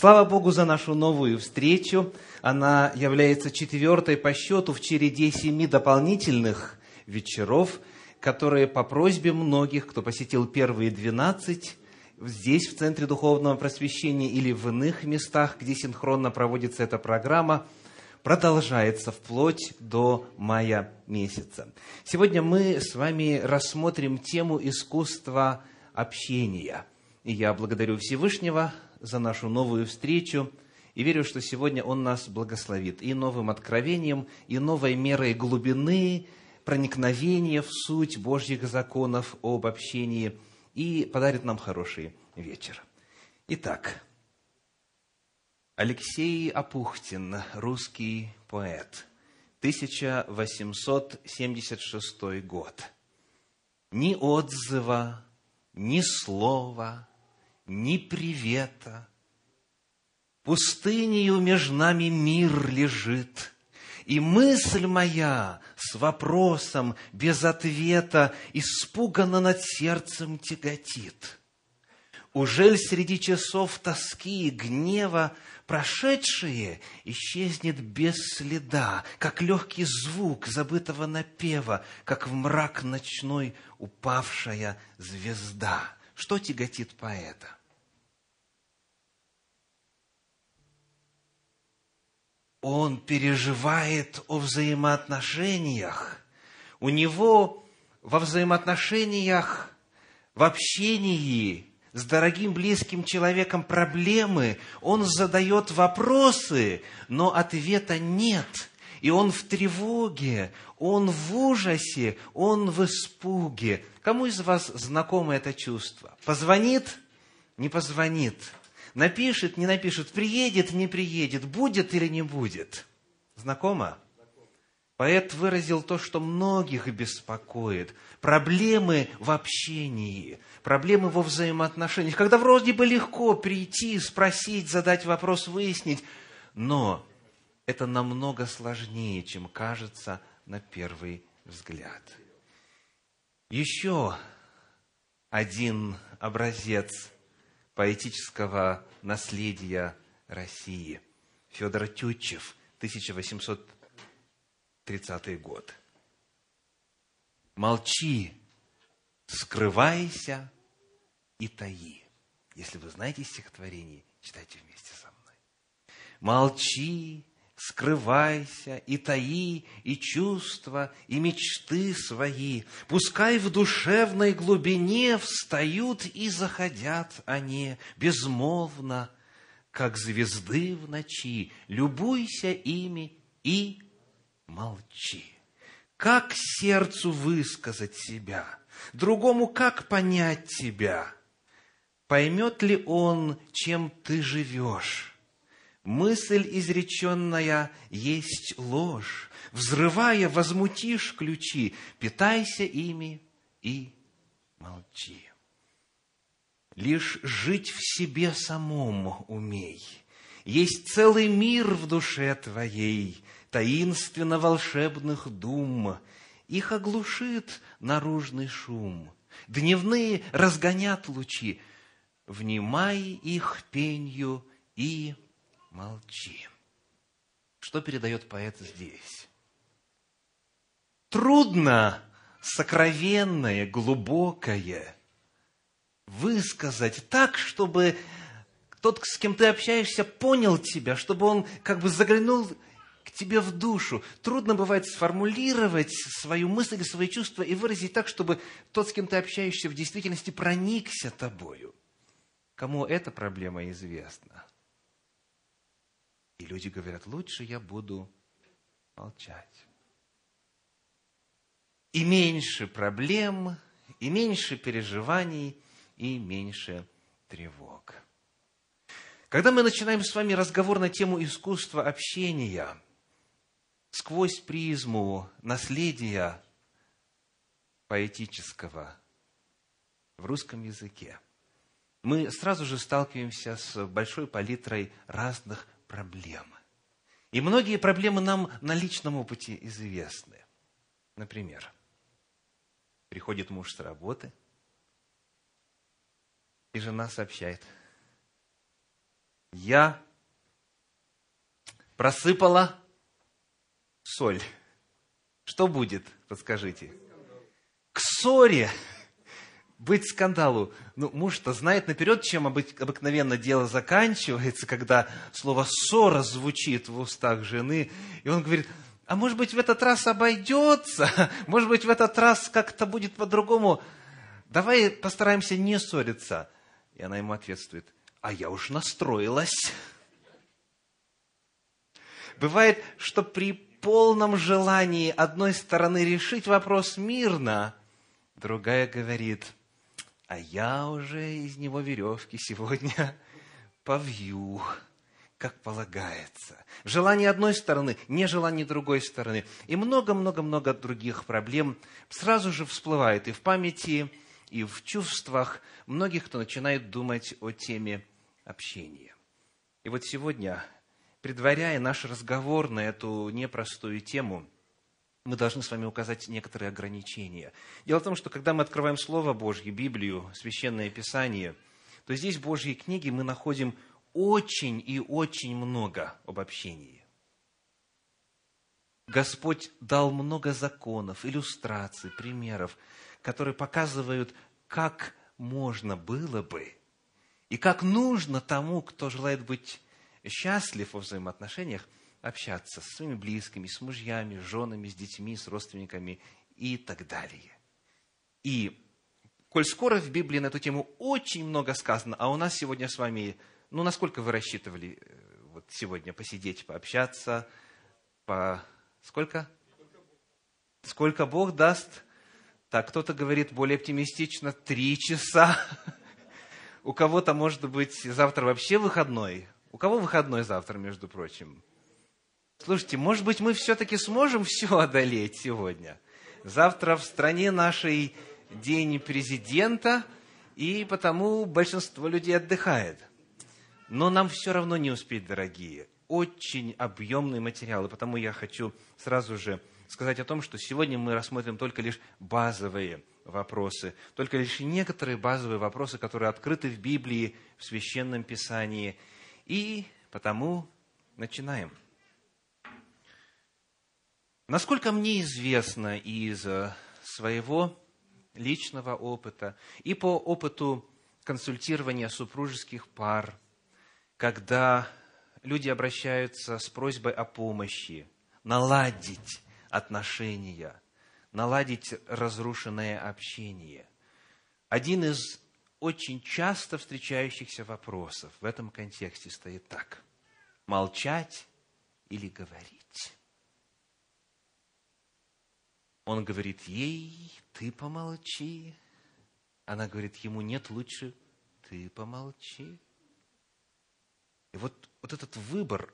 Слава Богу за нашу новую встречу. Она является четвертой по счету в череде семи дополнительных вечеров, которые по просьбе многих, кто посетил первые двенадцать, здесь, в Центре Духовного Просвещения или в иных местах, где синхронно проводится эта программа, продолжается вплоть до мая месяца. Сегодня мы с вами рассмотрим тему искусства общения. И я благодарю Всевышнего за нашу новую встречу и верю, что сегодня Он нас благословит и новым откровением, и новой мерой глубины, проникновения в суть Божьих законов об общении и подарит нам хороший вечер. Итак, Алексей Апухтин, русский поэт, 1876 год. Ни отзыва, ни слова, ни привета. Пустынею между нами мир лежит, и мысль моя с вопросом без ответа испуганно над сердцем тяготит. Ужель среди часов тоски и гнева прошедшее исчезнет без следа, как легкий звук забытого напева, как в мрак ночной упавшая звезда? Что тяготит поэта? Он переживает о взаимоотношениях. У него во взаимоотношениях, в общении с дорогим близким человеком проблемы, он задает вопросы, но ответа нет. И он в тревоге, он в ужасе, он в испуге. Кому из вас знакомо это чувство? Позвонит? Не позвонит Напишет, не напишет, приедет, не приедет, будет или не будет. Знакомо? Поэт выразил то, что многих беспокоит. Проблемы в общении, проблемы во взаимоотношениях. Когда вроде бы легко прийти, спросить, задать вопрос, выяснить, но это намного сложнее, чем кажется на первый взгляд. Еще один образец поэтического наследия России. Федор Тютчев, 1830 год. Молчи, скрывайся и таи. Если вы знаете стихотворение, читайте вместе со мной. Молчи, скрывайся и таи и чувства, и мечты свои. Пускай в душевной глубине встают и заходят они безмолвно, как звезды в ночи. Любуйся ими и молчи. Как сердцу высказать себя? Другому как понять тебя? Поймет ли он, чем ты живешь? Мысль изреченная есть ложь. Взрывая, возмутишь ключи, питайся ими и молчи. Лишь жить в себе самом умей. Есть целый мир в душе твоей, таинственно волшебных дум. Их оглушит наружный шум. Дневные разгонят лучи. Внимай их пенью и молчи. Что передает поэт здесь? Трудно сокровенное, глубокое высказать так, чтобы тот, с кем ты общаешься, понял тебя, чтобы он как бы заглянул к тебе в душу. Трудно бывает сформулировать свою мысль, свои чувства и выразить так, чтобы тот, с кем ты общаешься, в действительности проникся тобою. Кому эта проблема известна? И люди говорят, лучше я буду молчать. И меньше проблем, и меньше переживаний, и меньше тревог. Когда мы начинаем с вами разговор на тему искусства общения, сквозь призму наследия поэтического в русском языке, мы сразу же сталкиваемся с большой палитрой разных проблемы. И многие проблемы нам на личном опыте известны. Например, приходит муж с работы, и жена сообщает, я просыпала соль. Что будет, подскажите? К ссоре быть скандалу. Ну, муж-то знает наперед, чем обыкновенно дело заканчивается, когда слово «ссора» звучит в устах жены. И он говорит, а может быть, в этот раз обойдется? Может быть, в этот раз как-то будет по-другому? Давай постараемся не ссориться. И она ему ответствует, а я уж настроилась. Бывает, что при полном желании одной стороны решить вопрос мирно, другая говорит, а я уже из него веревки сегодня повью, как полагается. Желание одной стороны, не желание другой стороны. И много-много-много других проблем сразу же всплывает и в памяти, и в чувствах многих, кто начинает думать о теме общения. И вот сегодня предваряя наш разговор на эту непростую тему, мы должны с вами указать некоторые ограничения. Дело в том, что когда мы открываем Слово Божье, Библию, Священное Писание, то здесь в Божьей книге мы находим очень и очень много об общении. Господь дал много законов, иллюстраций, примеров, которые показывают, как можно было бы и как нужно тому, кто желает быть счастлив во взаимоотношениях, общаться со своими близкими, с мужьями, с женами, с детьми, с родственниками и так далее. И коль скоро в Библии на эту тему очень много сказано, а у нас сегодня с вами, ну, насколько вы рассчитывали э, вот сегодня посидеть, пообщаться, по сколько? Сколько Бог даст? Так, кто-то говорит более оптимистично, три часа. У кого-то, может быть, завтра вообще выходной, у кого выходной завтра, между прочим? Слушайте, может быть, мы все-таки сможем все одолеть сегодня? Завтра в стране нашей день президента, и потому большинство людей отдыхает. Но нам все равно не успеть, дорогие. Очень объемные материалы, потому я хочу сразу же сказать о том, что сегодня мы рассмотрим только лишь базовые вопросы, только лишь некоторые базовые вопросы, которые открыты в Библии, в Священном Писании – и потому начинаем. Насколько мне известно из э, своего личного опыта и по опыту консультирования супружеских пар, когда люди обращаются с просьбой о помощи, наладить отношения, наладить разрушенное общение. Один из очень часто встречающихся вопросов в этом контексте стоит так. Молчать или говорить? Он говорит ей, ты помолчи. Она говорит ему, нет, лучше ты помолчи. И вот, вот этот выбор,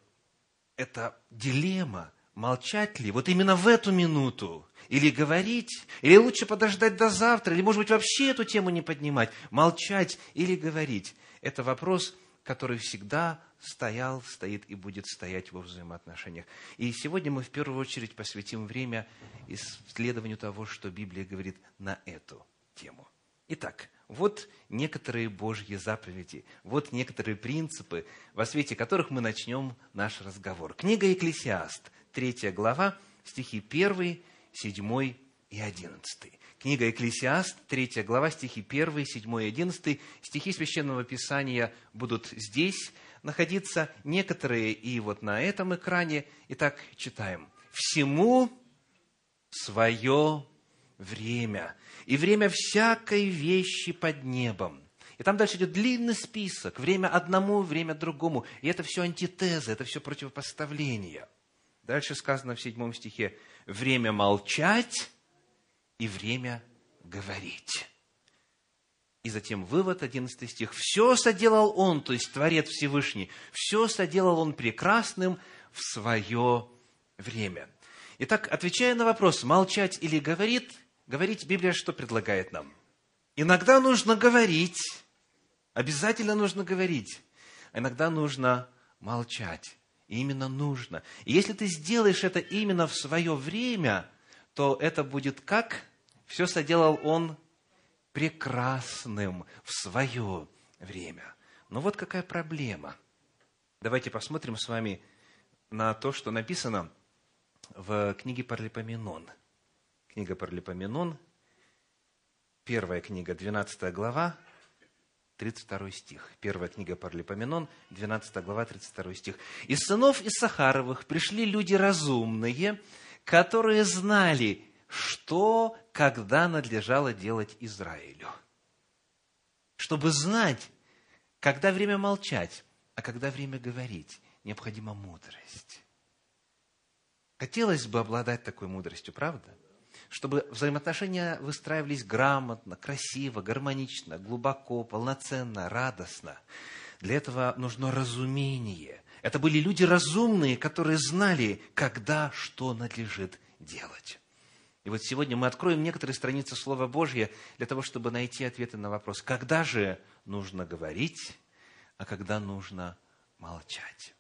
эта дилемма, молчать ли вот именно в эту минуту, или говорить, или лучше подождать до завтра, или, может быть, вообще эту тему не поднимать, молчать или говорить. Это вопрос, который всегда стоял, стоит и будет стоять во взаимоотношениях. И сегодня мы в первую очередь посвятим время исследованию того, что Библия говорит на эту тему. Итак, вот некоторые Божьи заповеди, вот некоторые принципы, во свете которых мы начнем наш разговор. Книга Екклесиаст, третья глава, стихи 1, 7 и 11. Книга Экклесиаст, 3 глава, стихи 1, 7 и 11. Стихи Священного Писания будут здесь находиться, некоторые и вот на этом экране. Итак, читаем. «Всему свое время, и время всякой вещи под небом». И там дальше идет длинный список. Время одному, время другому. И это все антитезы, это все противопоставления. Дальше сказано в седьмом стихе время молчать и время говорить. И затем вывод, 11 стих. «Все соделал Он, то есть Творец Всевышний, все соделал Он прекрасным в свое время». Итак, отвечая на вопрос, молчать или говорить, говорить Библия что предлагает нам? Иногда нужно говорить, обязательно нужно говорить, а иногда нужно молчать. И именно нужно. И если ты сделаешь это именно в свое время, то это будет как? Все соделал он прекрасным в свое время. Но вот какая проблема. Давайте посмотрим с вами на то, что написано в книге Парлипоменон. Книга Парлипоменон, первая книга, 12 глава, 32 стих. Первая книга Парлипоменон, 12 глава, 32 стих. «Из сынов Иссахаровых пришли люди разумные, которые знали, что, когда надлежало делать Израилю. Чтобы знать, когда время молчать, а когда время говорить, необходима мудрость. Хотелось бы обладать такой мудростью, правда? Чтобы взаимоотношения выстраивались грамотно, красиво, гармонично, глубоко, полноценно, радостно. Для этого нужно разумение. Это были люди разумные, которые знали, когда что надлежит делать. И вот сегодня мы откроем некоторые страницы Слова Божьего для того, чтобы найти ответы на вопрос, когда же нужно говорить, а когда нужно молчать.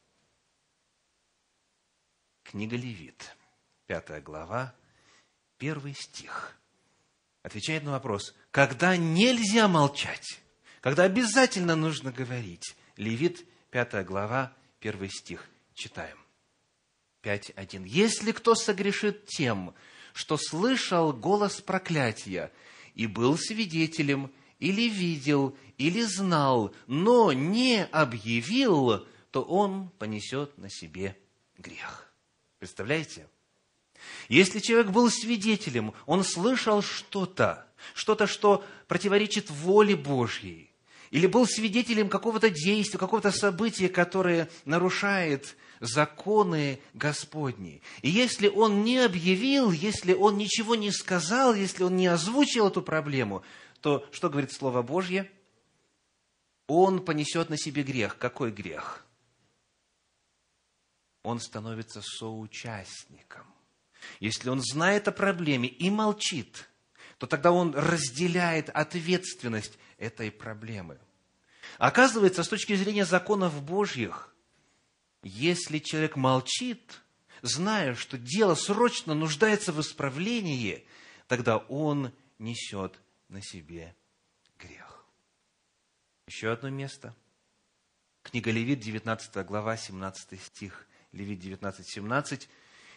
Книга Левит, пятая глава, первый стих. Отвечает на вопрос, когда нельзя молчать, когда обязательно нужно говорить. Левит, пятая глава, первый стих. Читаем. 5.1. «Если кто согрешит тем, что слышал голос проклятия и был свидетелем, или видел, или знал, но не объявил, то он понесет на себе грех. Представляете? Если человек был свидетелем, он слышал что-то, что-то, что противоречит воле Божьей, или был свидетелем какого-то действия, какого-то события, которое нарушает законы Господни. И если он не объявил, если он ничего не сказал, если он не озвучил эту проблему, то что говорит Слово Божье? Он понесет на себе грех. Какой грех? Он становится соучастником. Если он знает о проблеме и молчит, то тогда он разделяет ответственность этой проблемы. Оказывается, с точки зрения законов Божьих, если человек молчит, зная, что дело срочно нуждается в исправлении, тогда он несет на себе грех. Еще одно место. Книга Левит, 19 глава, 17 стих. Левит 19, 17.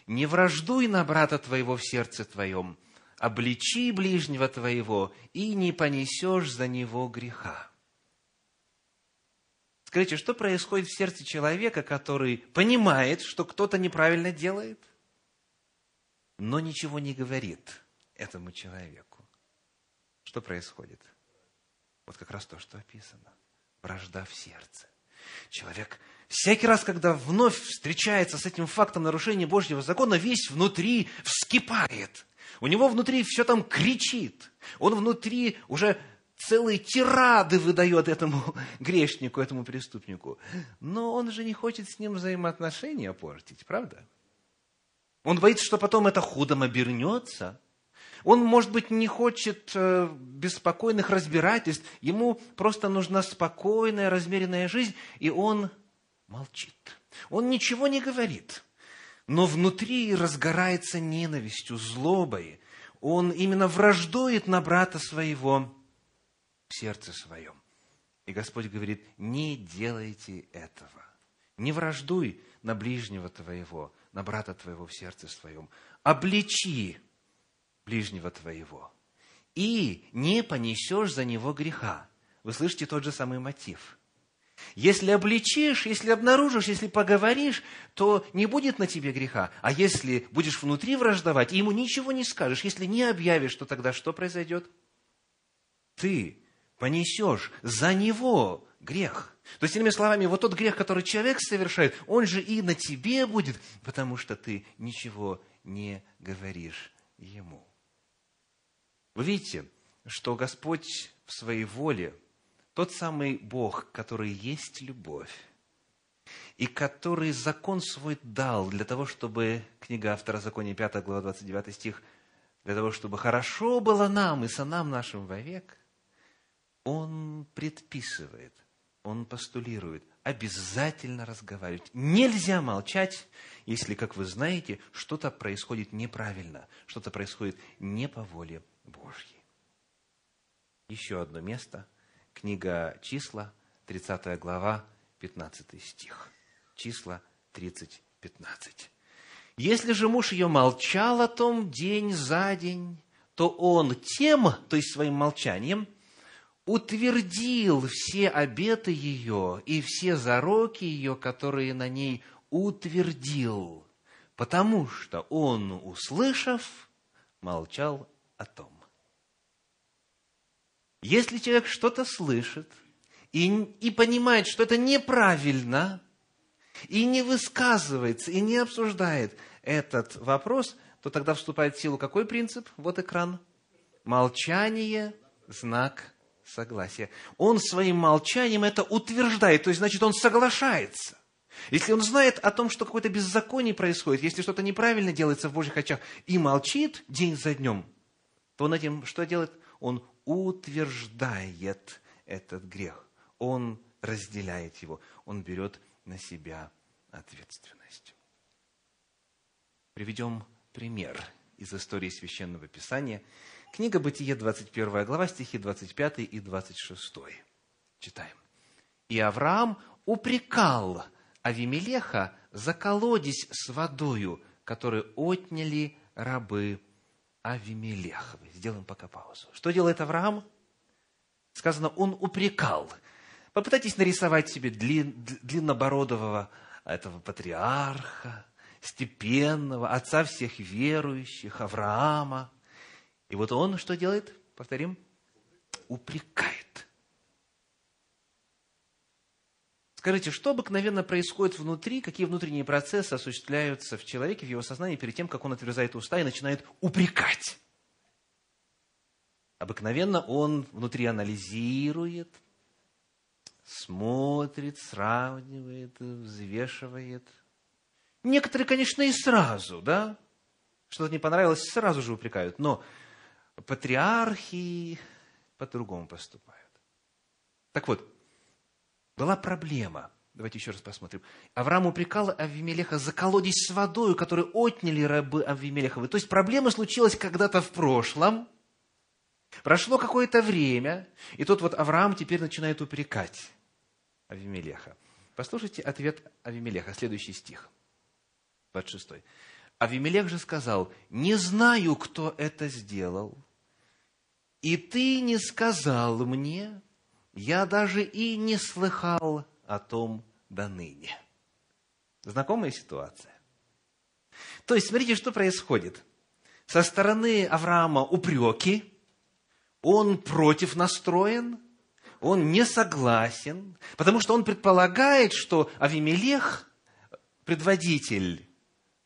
«Не враждуй на брата твоего в сердце твоем, обличи ближнего твоего, и не понесешь за него греха». Скажите, что происходит в сердце человека, который понимает, что кто-то неправильно делает, но ничего не говорит этому человеку? Что происходит? Вот как раз то, что описано. Вражда в сердце. Человек всякий раз, когда вновь встречается с этим фактом нарушения Божьего закона, весь внутри вскипает. У него внутри все там кричит. Он внутри уже целые тирады выдает этому грешнику, этому преступнику. Но он же не хочет с ним взаимоотношения портить, правда? Он боится, что потом это худом обернется. Он, может быть, не хочет э, беспокойных разбирательств. Ему просто нужна спокойная, размеренная жизнь, и он молчит. Он ничего не говорит. Но внутри разгорается ненавистью, злобой. Он именно враждует на брата своего, в сердце своем. И Господь говорит, не делайте этого. Не враждуй на ближнего твоего, на брата твоего в сердце своем. Обличи ближнего твоего. И не понесешь за него греха. Вы слышите тот же самый мотив. Если обличишь, если обнаружишь, если поговоришь, то не будет на тебе греха. А если будешь внутри враждовать, и ему ничего не скажешь, если не объявишь, то тогда что произойдет? Ты понесешь за него грех. То есть, иными словами, вот тот грех, который человек совершает, он же и на тебе будет, потому что ты ничего не говоришь ему. Вы видите, что Господь в своей воле, тот самый Бог, который есть любовь, и который закон свой дал для того, чтобы, книга Второзакония, 5 глава, 29 стих, для того, чтобы хорошо было нам и сынам нашим вовек – он предписывает, он постулирует, обязательно разговаривать. Нельзя молчать, если, как вы знаете, что-то происходит неправильно, что-то происходит не по воле Божьей. Еще одно место, книга числа, 30 глава, 15 стих. числа 30, 15. Если же муж ее молчал о том день за день, то он тем, то есть своим молчанием, утвердил все обеты ее и все зароки ее, которые на ней утвердил, потому что он, услышав, молчал о том. Если человек что-то слышит и, и понимает, что это неправильно, и не высказывается, и не обсуждает этот вопрос, то тогда вступает в силу какой принцип? Вот экран. Молчание – знак согласия. Он своим молчанием это утверждает, то есть, значит, он соглашается. Если он знает о том, что какое-то беззаконие происходит, если что-то неправильно делается в Божьих очах, и молчит день за днем, то он этим что делает? Он утверждает этот грех. Он разделяет его. Он берет на себя ответственность. Приведем пример из истории Священного Писания. Книга Бытие, 21 глава, стихи 25 и 26. Читаем. «И Авраам упрекал Авимелеха за колодец с водою, который отняли рабы Авимелеховы. Сделаем пока паузу. Что делает Авраам? Сказано, он упрекал. Попытайтесь нарисовать себе длин, длиннобородового этого патриарха, степенного, отца всех верующих, Авраама. И вот он что делает? Повторим. Упрекает. Скажите, что обыкновенно происходит внутри, какие внутренние процессы осуществляются в человеке, в его сознании, перед тем, как он отверзает уста и начинает упрекать? Обыкновенно он внутри анализирует, смотрит, сравнивает, взвешивает. Некоторые, конечно, и сразу, да? Что-то не понравилось, сразу же упрекают. Но патриархи по-другому поступают. Так вот, была проблема. Давайте еще раз посмотрим. Авраам упрекал Авимелеха за колодец с водой, который отняли рабы Авимелеховы. То есть проблема случилась когда-то в прошлом. Прошло какое-то время, и тот вот Авраам теперь начинает упрекать Авимелеха. Послушайте ответ Авимелеха, следующий стих, 26. Авимелех же сказал, не знаю, кто это сделал, и ты не сказал мне, я даже и не слыхал о том до ныне. Знакомая ситуация? То есть, смотрите, что происходит. Со стороны Авраама упреки, он против настроен, он не согласен, потому что он предполагает, что Авимелех, предводитель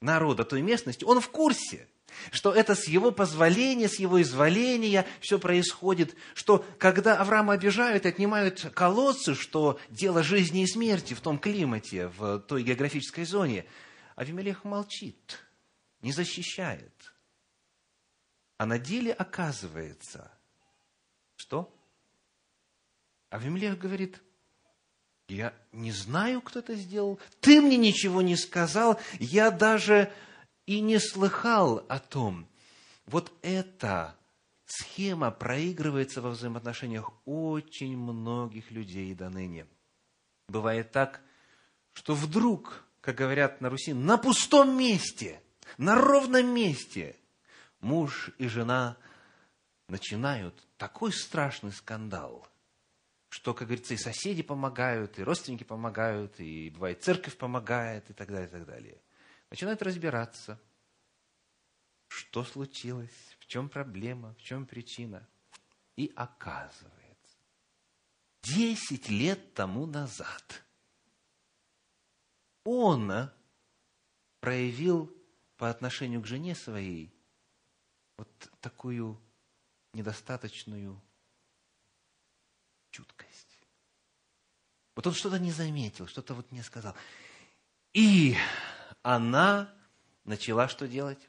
народа той местности, он в курсе – что это с его позволения, с его изволения все происходит, что когда Авраама обижают отнимают колодцы, что дело жизни и смерти в том климате, в той географической зоне, Авимелех молчит, не защищает. А на деле оказывается, что? Авимелех говорит, я не знаю, кто это сделал, ты мне ничего не сказал, я даже и не слыхал о том. Вот эта схема проигрывается во взаимоотношениях очень многих людей до ныне. Бывает так, что вдруг, как говорят на Руси, на пустом месте, на ровном месте муж и жена начинают такой страшный скандал, что, как говорится, и соседи помогают, и родственники помогают, и бывает церковь помогает, и так далее, и так далее – начинают разбираться, что случилось, в чем проблема, в чем причина. И оказывается, десять лет тому назад он проявил по отношению к жене своей вот такую недостаточную чуткость. Вот он что-то не заметил, что-то вот не сказал. И она начала что делать?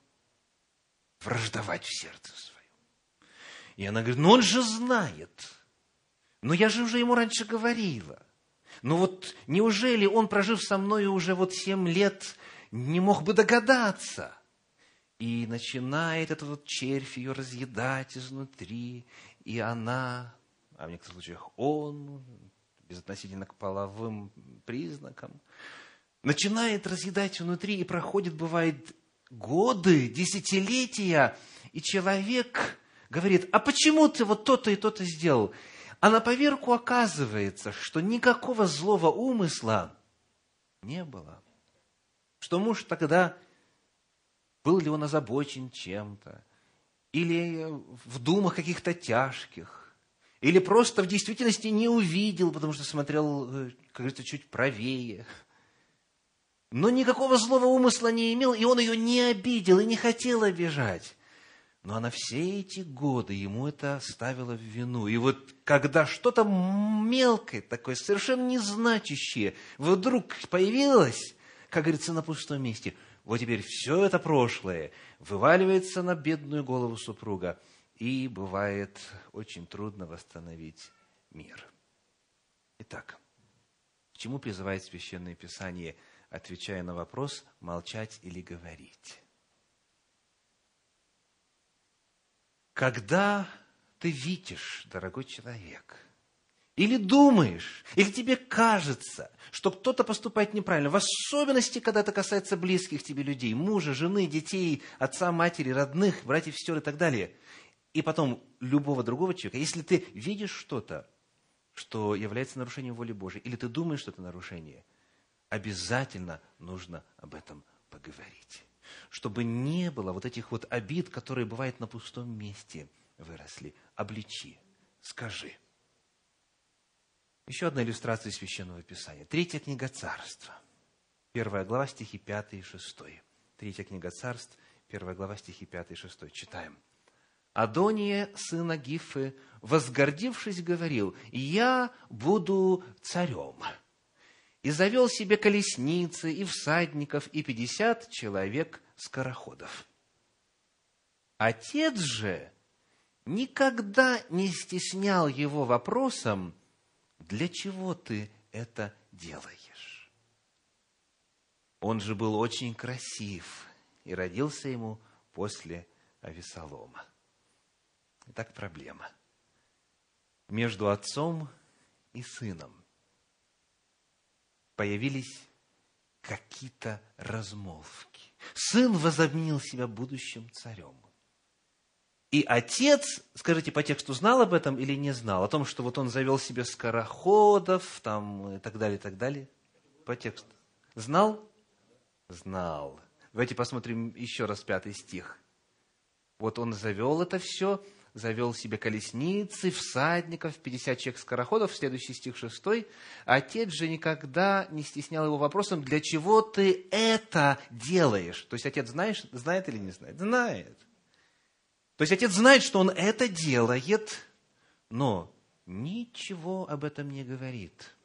Враждовать в сердце своем. И она говорит, ну он же знает. Но я же уже ему раньше говорила. Ну вот неужели он, прожив со мной уже вот семь лет, не мог бы догадаться? И начинает этот вот червь ее разъедать изнутри, и она, а в некоторых случаях он, безотносительно к половым признакам, начинает разъедать внутри, и проходит, бывает, годы, десятилетия, и человек говорит, а почему ты вот то-то и то-то сделал? А на поверку оказывается, что никакого злого умысла не было. Что муж тогда, был ли он озабочен чем-то, или в думах каких-то тяжких, или просто в действительности не увидел, потому что смотрел, э, как говорится, чуть правее. Но никакого злого умысла не имел, и он ее не обидел и не хотел обижать. Но она все эти годы ему это ставила в вину. И вот когда что-то мелкое, такое совершенно незначащее, вдруг появилось, как говорится, на пустом месте, вот теперь все это прошлое вываливается на бедную голову супруга, и бывает очень трудно восстановить мир. Итак, к чему призывает Священное Писание, отвечая на вопрос, молчать или говорить? Когда ты видишь, дорогой человек, или думаешь, или тебе кажется, что кто-то поступает неправильно, в особенности, когда это касается близких тебе людей, мужа, жены, детей, отца, матери, родных, братьев, сестер и так далее, и потом любого другого человека, если ты видишь что-то, что является нарушением воли Божьей, или ты думаешь, что это нарушение, обязательно нужно об этом поговорить чтобы не было вот этих вот обид, которые бывают на пустом месте выросли. Обличи, скажи. Еще одна иллюстрация Священного Писания. Третья книга Царства. Первая глава, стихи 5 и 6. Третья книга Царств, первая глава, стихи 5 и 6. Читаем. Адония, сына Гифы, возгордившись, говорил, «Я буду царем» и завел себе колесницы и всадников и пятьдесят человек скороходов. Отец же никогда не стеснял его вопросом, для чего ты это делаешь? Он же был очень красив и родился ему после Авесолома. Итак, проблема. Между отцом и сыном появились какие-то размолвки. Сын возомнил себя будущим царем. И отец, скажите по тексту, знал об этом или не знал? О том, что вот он завел себе скороходов, там, и так далее, и так далее? По тексту. Знал? Знал. Давайте посмотрим еще раз пятый стих. Вот он завел это все, завел себе колесницы, всадников, 50 человек скороходов, следующий стих 6. Отец же никогда не стеснял его вопросом, для чего ты это делаешь? То есть отец знаешь, знает или не знает? Знает. То есть отец знает, что он это делает, но ничего об этом не говорит.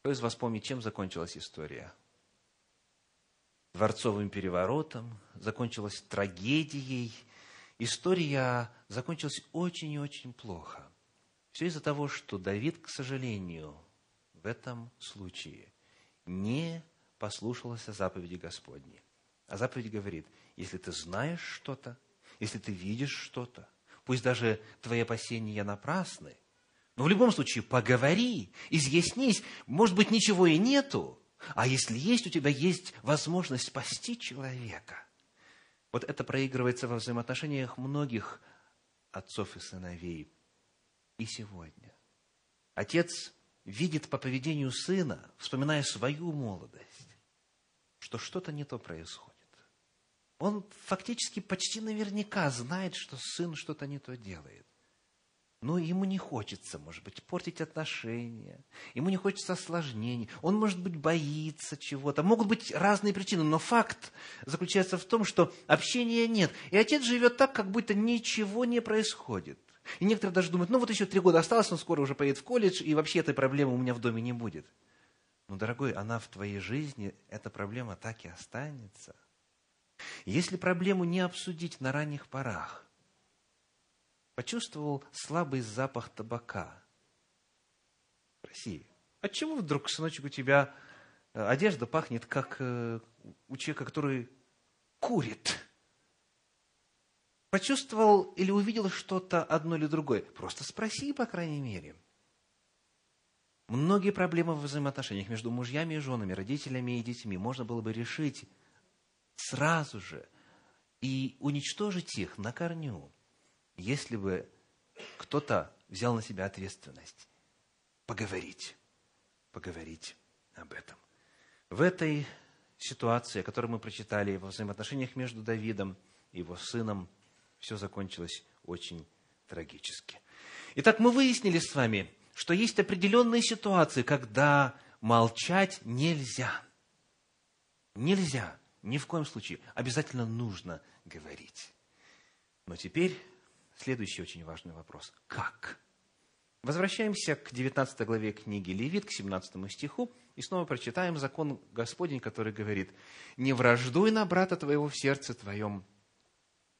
Кто из вас помнит, чем закончилась история? Дворцовым переворотом, закончилась трагедией – история закончилась очень и очень плохо. Все из-за того, что Давид, к сожалению, в этом случае не послушался заповеди Господней. А заповедь говорит, если ты знаешь что-то, если ты видишь что-то, пусть даже твои опасения напрасны, но в любом случае поговори, изъяснись, может быть, ничего и нету, а если есть, у тебя есть возможность спасти человека. Вот это проигрывается во взаимоотношениях многих отцов и сыновей и сегодня. Отец видит по поведению сына, вспоминая свою молодость, что что-то не то происходит. Он фактически почти наверняка знает, что сын что-то не то делает. Но ему не хочется, может быть, портить отношения, ему не хочется осложнений, он, может быть, боится чего-то. Могут быть разные причины, но факт заключается в том, что общения нет. И отец живет так, как будто ничего не происходит. И некоторые даже думают, ну вот еще три года осталось, он скоро уже поедет в колледж, и вообще этой проблемы у меня в доме не будет. Но, дорогой, она в твоей жизни, эта проблема так и останется. Если проблему не обсудить на ранних порах, почувствовал слабый запах табака. Спроси, отчего вдруг, сыночек, у тебя э, одежда пахнет, как э, у человека, который курит? Почувствовал или увидел что-то одно или другое? Просто спроси, по крайней мере. Многие проблемы в взаимоотношениях между мужьями и женами, родителями и детьми можно было бы решить сразу же и уничтожить их на корню, если бы кто-то взял на себя ответственность поговорить, поговорить об этом. В этой ситуации, которую мы прочитали во взаимоотношениях между Давидом и его сыном, все закончилось очень трагически. Итак, мы выяснили с вами, что есть определенные ситуации, когда молчать нельзя. Нельзя, ни в коем случае. Обязательно нужно говорить. Но теперь следующий очень важный вопрос. Как? Возвращаемся к 19 главе книги Левит, к 17 стиху, и снова прочитаем закон Господень, который говорит, «Не враждуй на брата твоего в сердце твоем,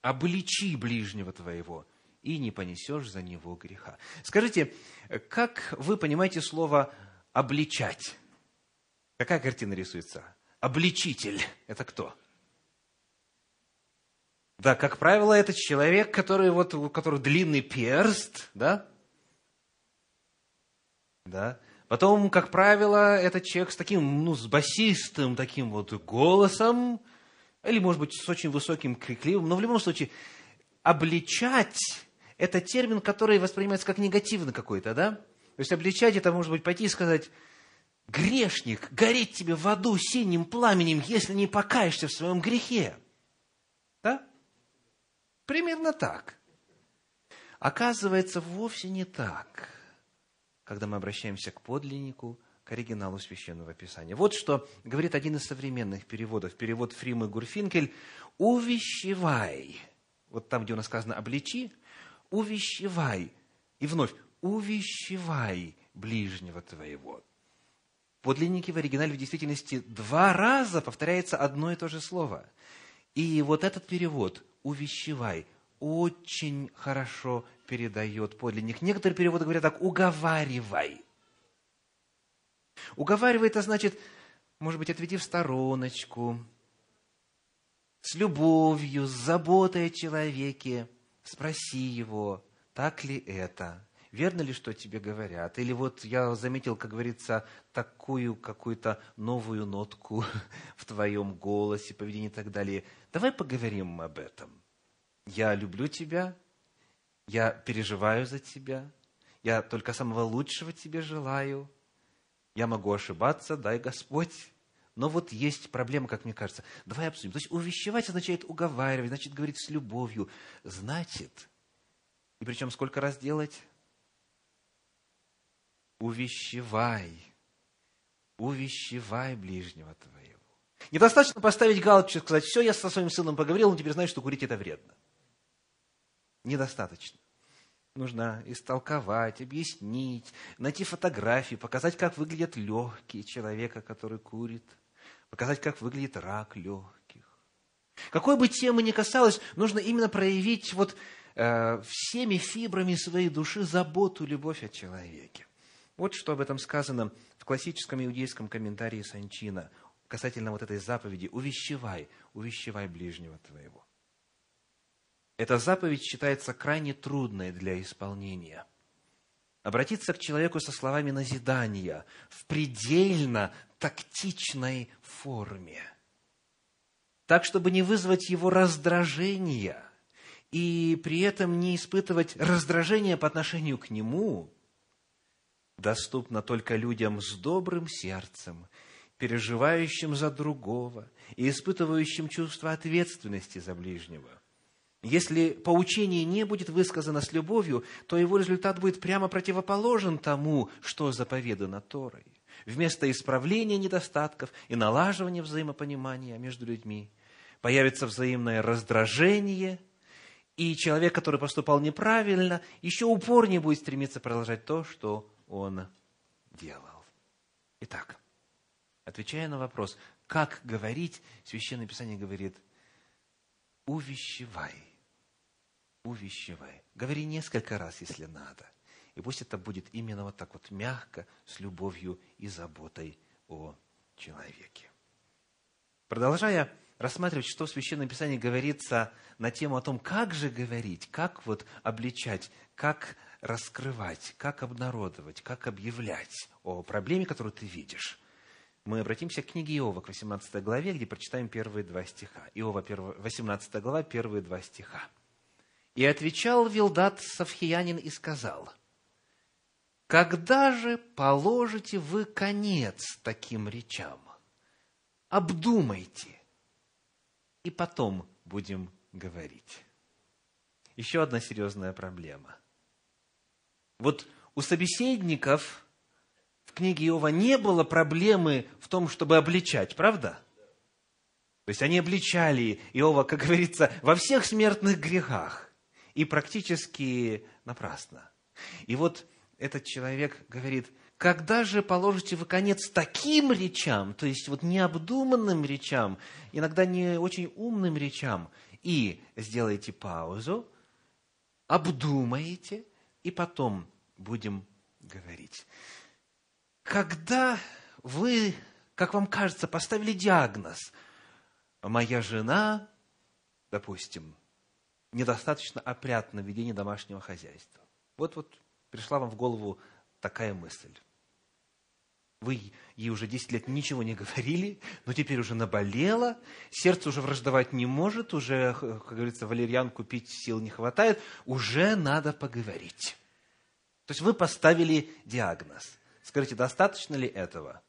обличи ближнего твоего, и не понесешь за него греха. Скажите, как вы понимаете слово «обличать»? Какая картина рисуется? Обличитель – это кто? Да, как правило, это человек, который вот, у которого длинный перст, да? Да. Потом, как правило, этот человек с таким, ну, с басистым таким вот голосом, или, может быть, с очень высоким крикливым, но в любом случае, обличать это термин, который воспринимается как негативно какой-то, да? То есть обличать это может быть пойти и сказать, грешник, гореть тебе в аду синим пламенем, если не покаешься в своем грехе. Примерно так. Оказывается, вовсе не так, когда мы обращаемся к подлиннику, к оригиналу Священного Писания. Вот что говорит один из современных переводов, перевод Фримы Гурфинкель, «Увещевай». Вот там, где у нас сказано «обличи», увещевай. И вновь, увещевай ближнего твоего. Подлинники в оригинале в действительности два раза повторяется одно и то же слово. И вот этот перевод «увещевай» очень хорошо передает подлинник. Некоторые переводы говорят так «уговаривай». Уговаривай – это значит, может быть, отведи в стороночку, с любовью, с заботой о человеке – спроси его, так ли это, верно ли, что тебе говорят. Или вот я заметил, как говорится, такую какую-то новую нотку в твоем голосе, поведении и так далее. Давай поговорим об этом. Я люблю тебя, я переживаю за тебя, я только самого лучшего тебе желаю. Я могу ошибаться, дай Господь. Но вот есть проблема, как мне кажется. Давай обсудим. То есть увещевать означает уговаривать, значит говорить с любовью. Значит, и причем сколько раз делать? Увещевай. Увещевай ближнего твоего. Недостаточно поставить галочку и сказать, все, я со своим сыном поговорил, он теперь знает, что курить это вредно. Недостаточно. Нужно истолковать, объяснить, найти фотографии, показать, как выглядят легкие человека, который курит – показать, как выглядит рак легких. Какой бы темы ни касалось, нужно именно проявить вот э, всеми фибрами своей души заботу, любовь о человеке. Вот что об этом сказано в классическом иудейском комментарии Санчина касательно вот этой заповеди «Увещевай, увещевай ближнего твоего». Эта заповедь считается крайне трудной для исполнения – обратиться к человеку со словами назидания в предельно тактичной форме, так, чтобы не вызвать его раздражения и при этом не испытывать раздражения по отношению к нему, доступно только людям с добрым сердцем, переживающим за другого и испытывающим чувство ответственности за ближнего – если поучение не будет высказано с любовью, то его результат будет прямо противоположен тому, что заповедано Торой. Вместо исправления недостатков и налаживания взаимопонимания между людьми появится взаимное раздражение, и человек, который поступал неправильно, еще упорнее будет стремиться продолжать то, что он делал. Итак, отвечая на вопрос, как говорить, Священное Писание говорит, увещевай увещевай. Говори несколько раз, если надо. И пусть это будет именно вот так вот мягко, с любовью и заботой о человеке. Продолжая рассматривать, что в Священном Писании говорится на тему о том, как же говорить, как вот обличать, как раскрывать, как обнародовать, как объявлять о проблеме, которую ты видишь, мы обратимся к книге Иова, к 18 главе, где прочитаем первые два стиха. Иова, 18 глава, первые два стиха. «И отвечал Вилдат Савхиянин и сказал, «Когда же положите вы конец таким речам? Обдумайте, и потом будем говорить». Еще одна серьезная проблема. Вот у собеседников книге Иова не было проблемы в том, чтобы обличать, правда? То есть они обличали Иова, как говорится, во всех смертных грехах. И практически напрасно. И вот этот человек говорит, когда же положите вы конец таким речам, то есть вот необдуманным речам, иногда не очень умным речам, и сделаете паузу, обдумаете, и потом будем говорить. Когда вы, как вам кажется, поставили диагноз, моя жена, допустим, недостаточно опрятна в ведении домашнего хозяйства. Вот-вот пришла вам в голову такая мысль. Вы ей уже 10 лет ничего не говорили, но теперь уже наболело, сердце уже враждовать не может, уже, как говорится, валерьян купить сил не хватает, уже надо поговорить. То есть вы поставили диагноз. Скажите, достаточно ли этого?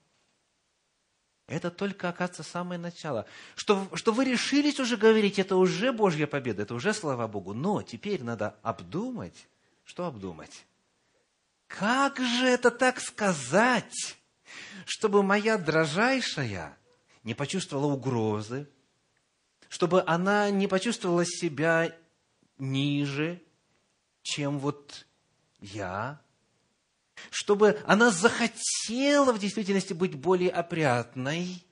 Это только, оказывается, самое начало. Что, что вы решились уже говорить, это уже Божья победа, это уже слава Богу. Но теперь надо обдумать. Что обдумать? Как же это так сказать? чтобы моя дрожайшая не почувствовала угрозы, чтобы она не почувствовала себя ниже, чем вот я, чтобы она захотела в действительности быть более опрятной,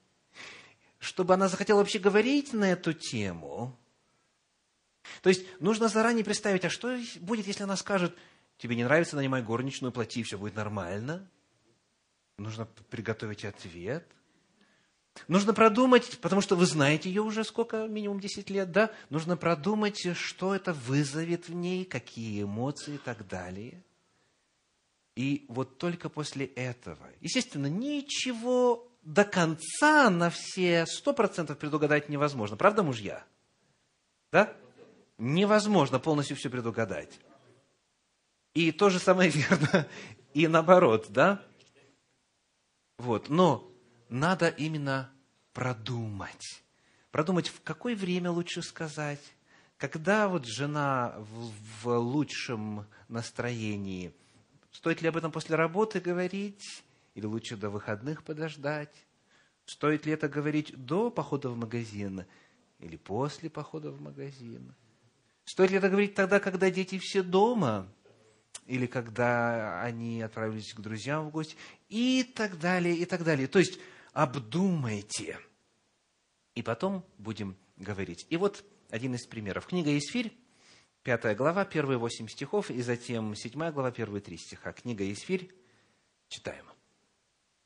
чтобы она захотела вообще говорить на эту тему. То есть нужно заранее представить, а что будет, если она скажет, тебе не нравится, нанимай горничную, плати, все будет нормально. Нужно приготовить ответ. Нужно продумать, потому что вы знаете ее уже сколько, минимум 10 лет, да? Нужно продумать, что это вызовет в ней, какие эмоции и так далее. И вот только после этого, естественно, ничего до конца на все сто процентов предугадать невозможно. Правда, мужья? Да? Невозможно полностью все предугадать. И то же самое верно и наоборот, да? Вот. Но надо именно продумать. Продумать, в какое время лучше сказать, когда вот жена в, в лучшем настроении, Стоит ли об этом после работы говорить? Или лучше до выходных подождать? Стоит ли это говорить до похода в магазин? Или после похода в магазин? Стоит ли это говорить тогда, когда дети все дома? Или когда они отправились к друзьям в гости? И так далее, и так далее. То есть, обдумайте. И потом будем говорить. И вот один из примеров. Книга «Есфирь» Пятая глава, первые восемь стихов, и затем седьмая глава, первые три стиха. Книга Есфирь, читаем.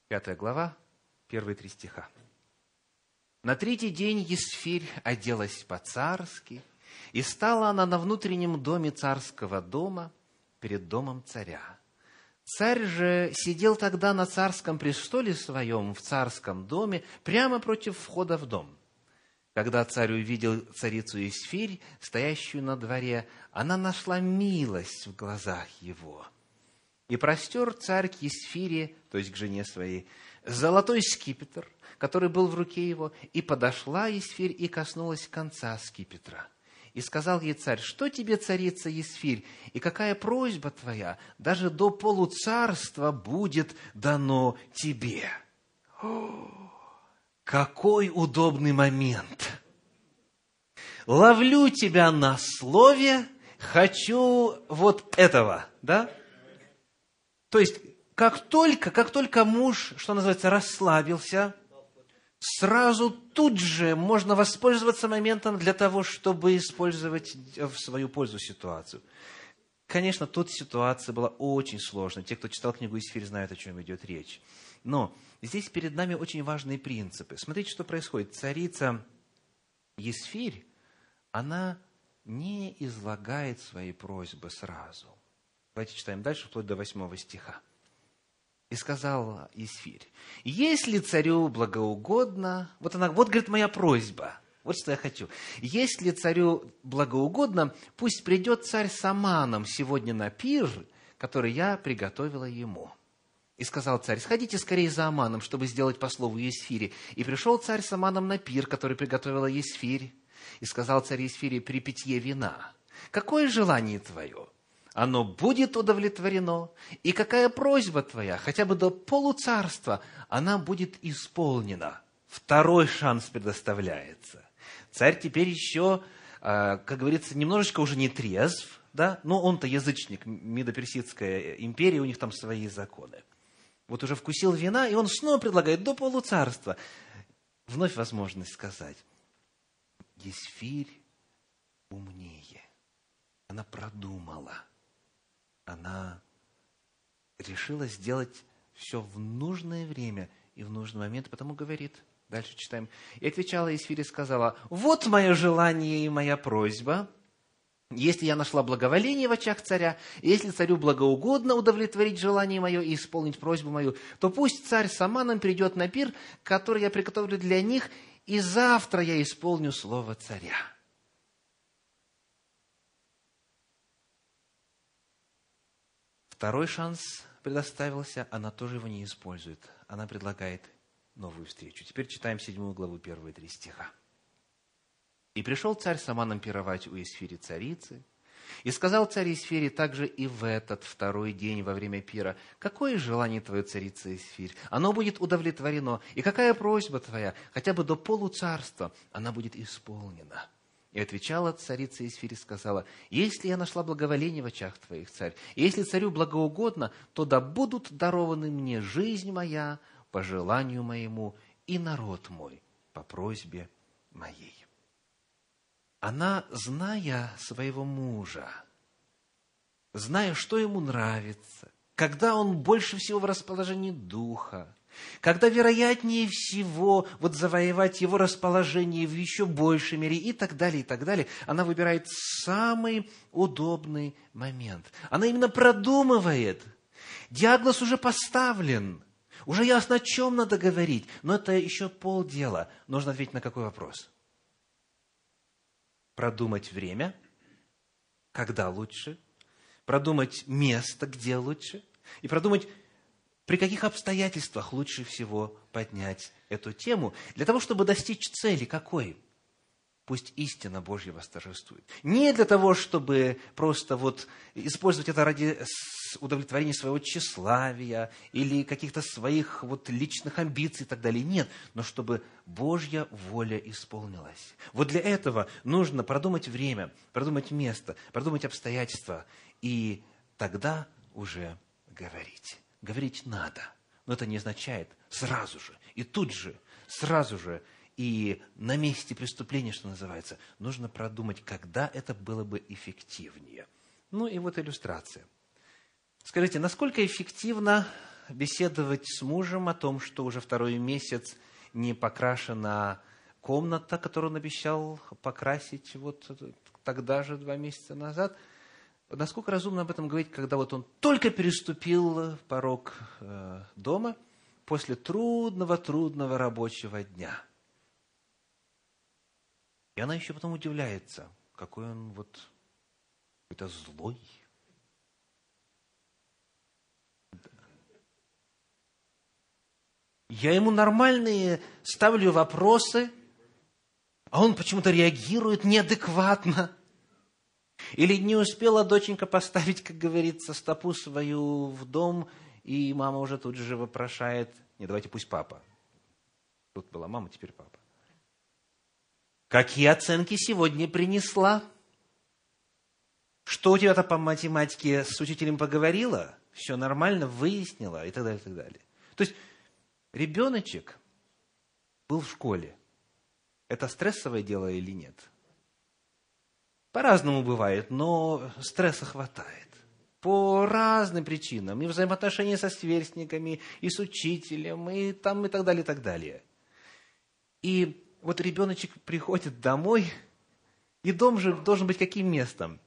Пятая глава, первые три стиха. На третий день Есфирь оделась по-царски, и стала она на внутреннем доме царского дома, перед домом царя. Царь же сидел тогда на царском престоле своем в царском доме, прямо против входа в дом. Когда царь увидел царицу Исфирь, стоящую на дворе, она нашла милость в глазах его. И простер царь к Исфире, то есть к жене своей, золотой скипетр, который был в руке его, и подошла Исфирь и коснулась конца скипетра – и сказал ей царь, что тебе, царица Есфирь, и какая просьба твоя, даже до полуцарства будет дано тебе. О, какой удобный момент! Ловлю тебя на слове, хочу вот этого, да? То есть, как только, как только муж, что называется, расслабился, сразу тут же можно воспользоваться моментом для того, чтобы использовать в свою пользу ситуацию. Конечно, тут ситуация была очень сложной. Те, кто читал книгу Исфирь, знают, о чем идет речь. Но здесь перед нами очень важные принципы. Смотрите, что происходит. Царица Есфирь, она не излагает свои просьбы сразу. Давайте читаем дальше, вплоть до восьмого стиха. И сказал Исфирь, если царю благоугодно, вот она, вот, говорит, моя просьба, вот что я хочу. Если царю благоугодно, пусть придет царь с Аманом сегодня на пир, который я приготовила ему. И сказал царь, сходите скорее за Аманом, чтобы сделать по слову Есфире. И пришел царь с Аманом на пир, который приготовила Есфирь. И сказал царь Есфире при питье вина, какое желание твое? Оно будет удовлетворено. И какая просьба твоя, хотя бы до полуцарства, она будет исполнена. Второй шанс предоставляется. Царь теперь еще, а, как говорится, немножечко уже не трезв, да, но он-то язычник, Медоперсидская империя, у них там свои законы вот уже вкусил вина, и он снова предлагает до полуцарства. Вновь возможность сказать, Есфирь умнее. Она продумала. Она решила сделать все в нужное время и в нужный момент, потому говорит, дальше читаем, и отвечала Есфирь и сказала, вот мое желание и моя просьба – если я нашла благоволение в очах царя, если царю благоугодно удовлетворить желание мое и исполнить просьбу мою, то пусть царь сама нам придет на пир, который я приготовлю для них, и завтра я исполню слово царя. Второй шанс предоставился, она тоже его не использует. Она предлагает новую встречу. Теперь читаем седьмую главу, первые три стиха. И пришел царь с Аманом пировать у Исфири царицы. И сказал царь Исфири также и в этот второй день во время пира, «Какое желание твое, царица Исфирь? Оно будет удовлетворено. И какая просьба твоя? Хотя бы до полуцарства она будет исполнена». И отвечала царица Исфирь и сказала, «Если я нашла благоволение в очах твоих, царь, и если царю благоугодно, то да будут дарованы мне жизнь моя по желанию моему и народ мой по просьбе моей» она, зная своего мужа, зная, что ему нравится, когда он больше всего в расположении духа, когда вероятнее всего вот завоевать его расположение в еще большей мере и так далее, и так далее, она выбирает самый удобный момент. Она именно продумывает. Диагноз уже поставлен. Уже ясно, о чем надо говорить. Но это еще полдела. Нужно ответить на какой вопрос? Продумать время, когда лучше, продумать место, где лучше, и продумать, при каких обстоятельствах лучше всего поднять эту тему, для того, чтобы достичь цели какой – пусть истина Божья восторжествует. Не для того, чтобы просто вот использовать это ради удовлетворения своего тщеславия или каких-то своих вот личных амбиций и так далее. Нет, но чтобы Божья воля исполнилась. Вот для этого нужно продумать время, продумать место, продумать обстоятельства, и тогда уже говорить. Говорить надо, но это не означает сразу же и тут же, сразу же и на месте преступления, что называется, нужно продумать, когда это было бы эффективнее. Ну и вот иллюстрация. Скажите, насколько эффективно беседовать с мужем о том, что уже второй месяц не покрашена комната, которую он обещал покрасить вот тогда же, два месяца назад. Насколько разумно об этом говорить, когда вот он только переступил порог э, дома после трудного-трудного рабочего дня – и она еще потом удивляется, какой он вот какой-то злой. Я ему нормальные ставлю вопросы, а он почему-то реагирует неадекватно. Или не успела доченька поставить, как говорится, стопу свою в дом, и мама уже тут же вопрошает, не, давайте пусть папа. Тут была мама, теперь папа. Какие оценки сегодня принесла? Что у тебя-то по математике с учителем поговорила? Все нормально, выяснила и так далее, и так далее. То есть ребеночек был в школе. Это стрессовое дело или нет? По-разному бывает, но стресса хватает. По разным причинам. И взаимоотношения со сверстниками, и с учителем, и там, и так далее, и так далее. И вот ребеночек приходит домой, и дом же должен быть каким местом?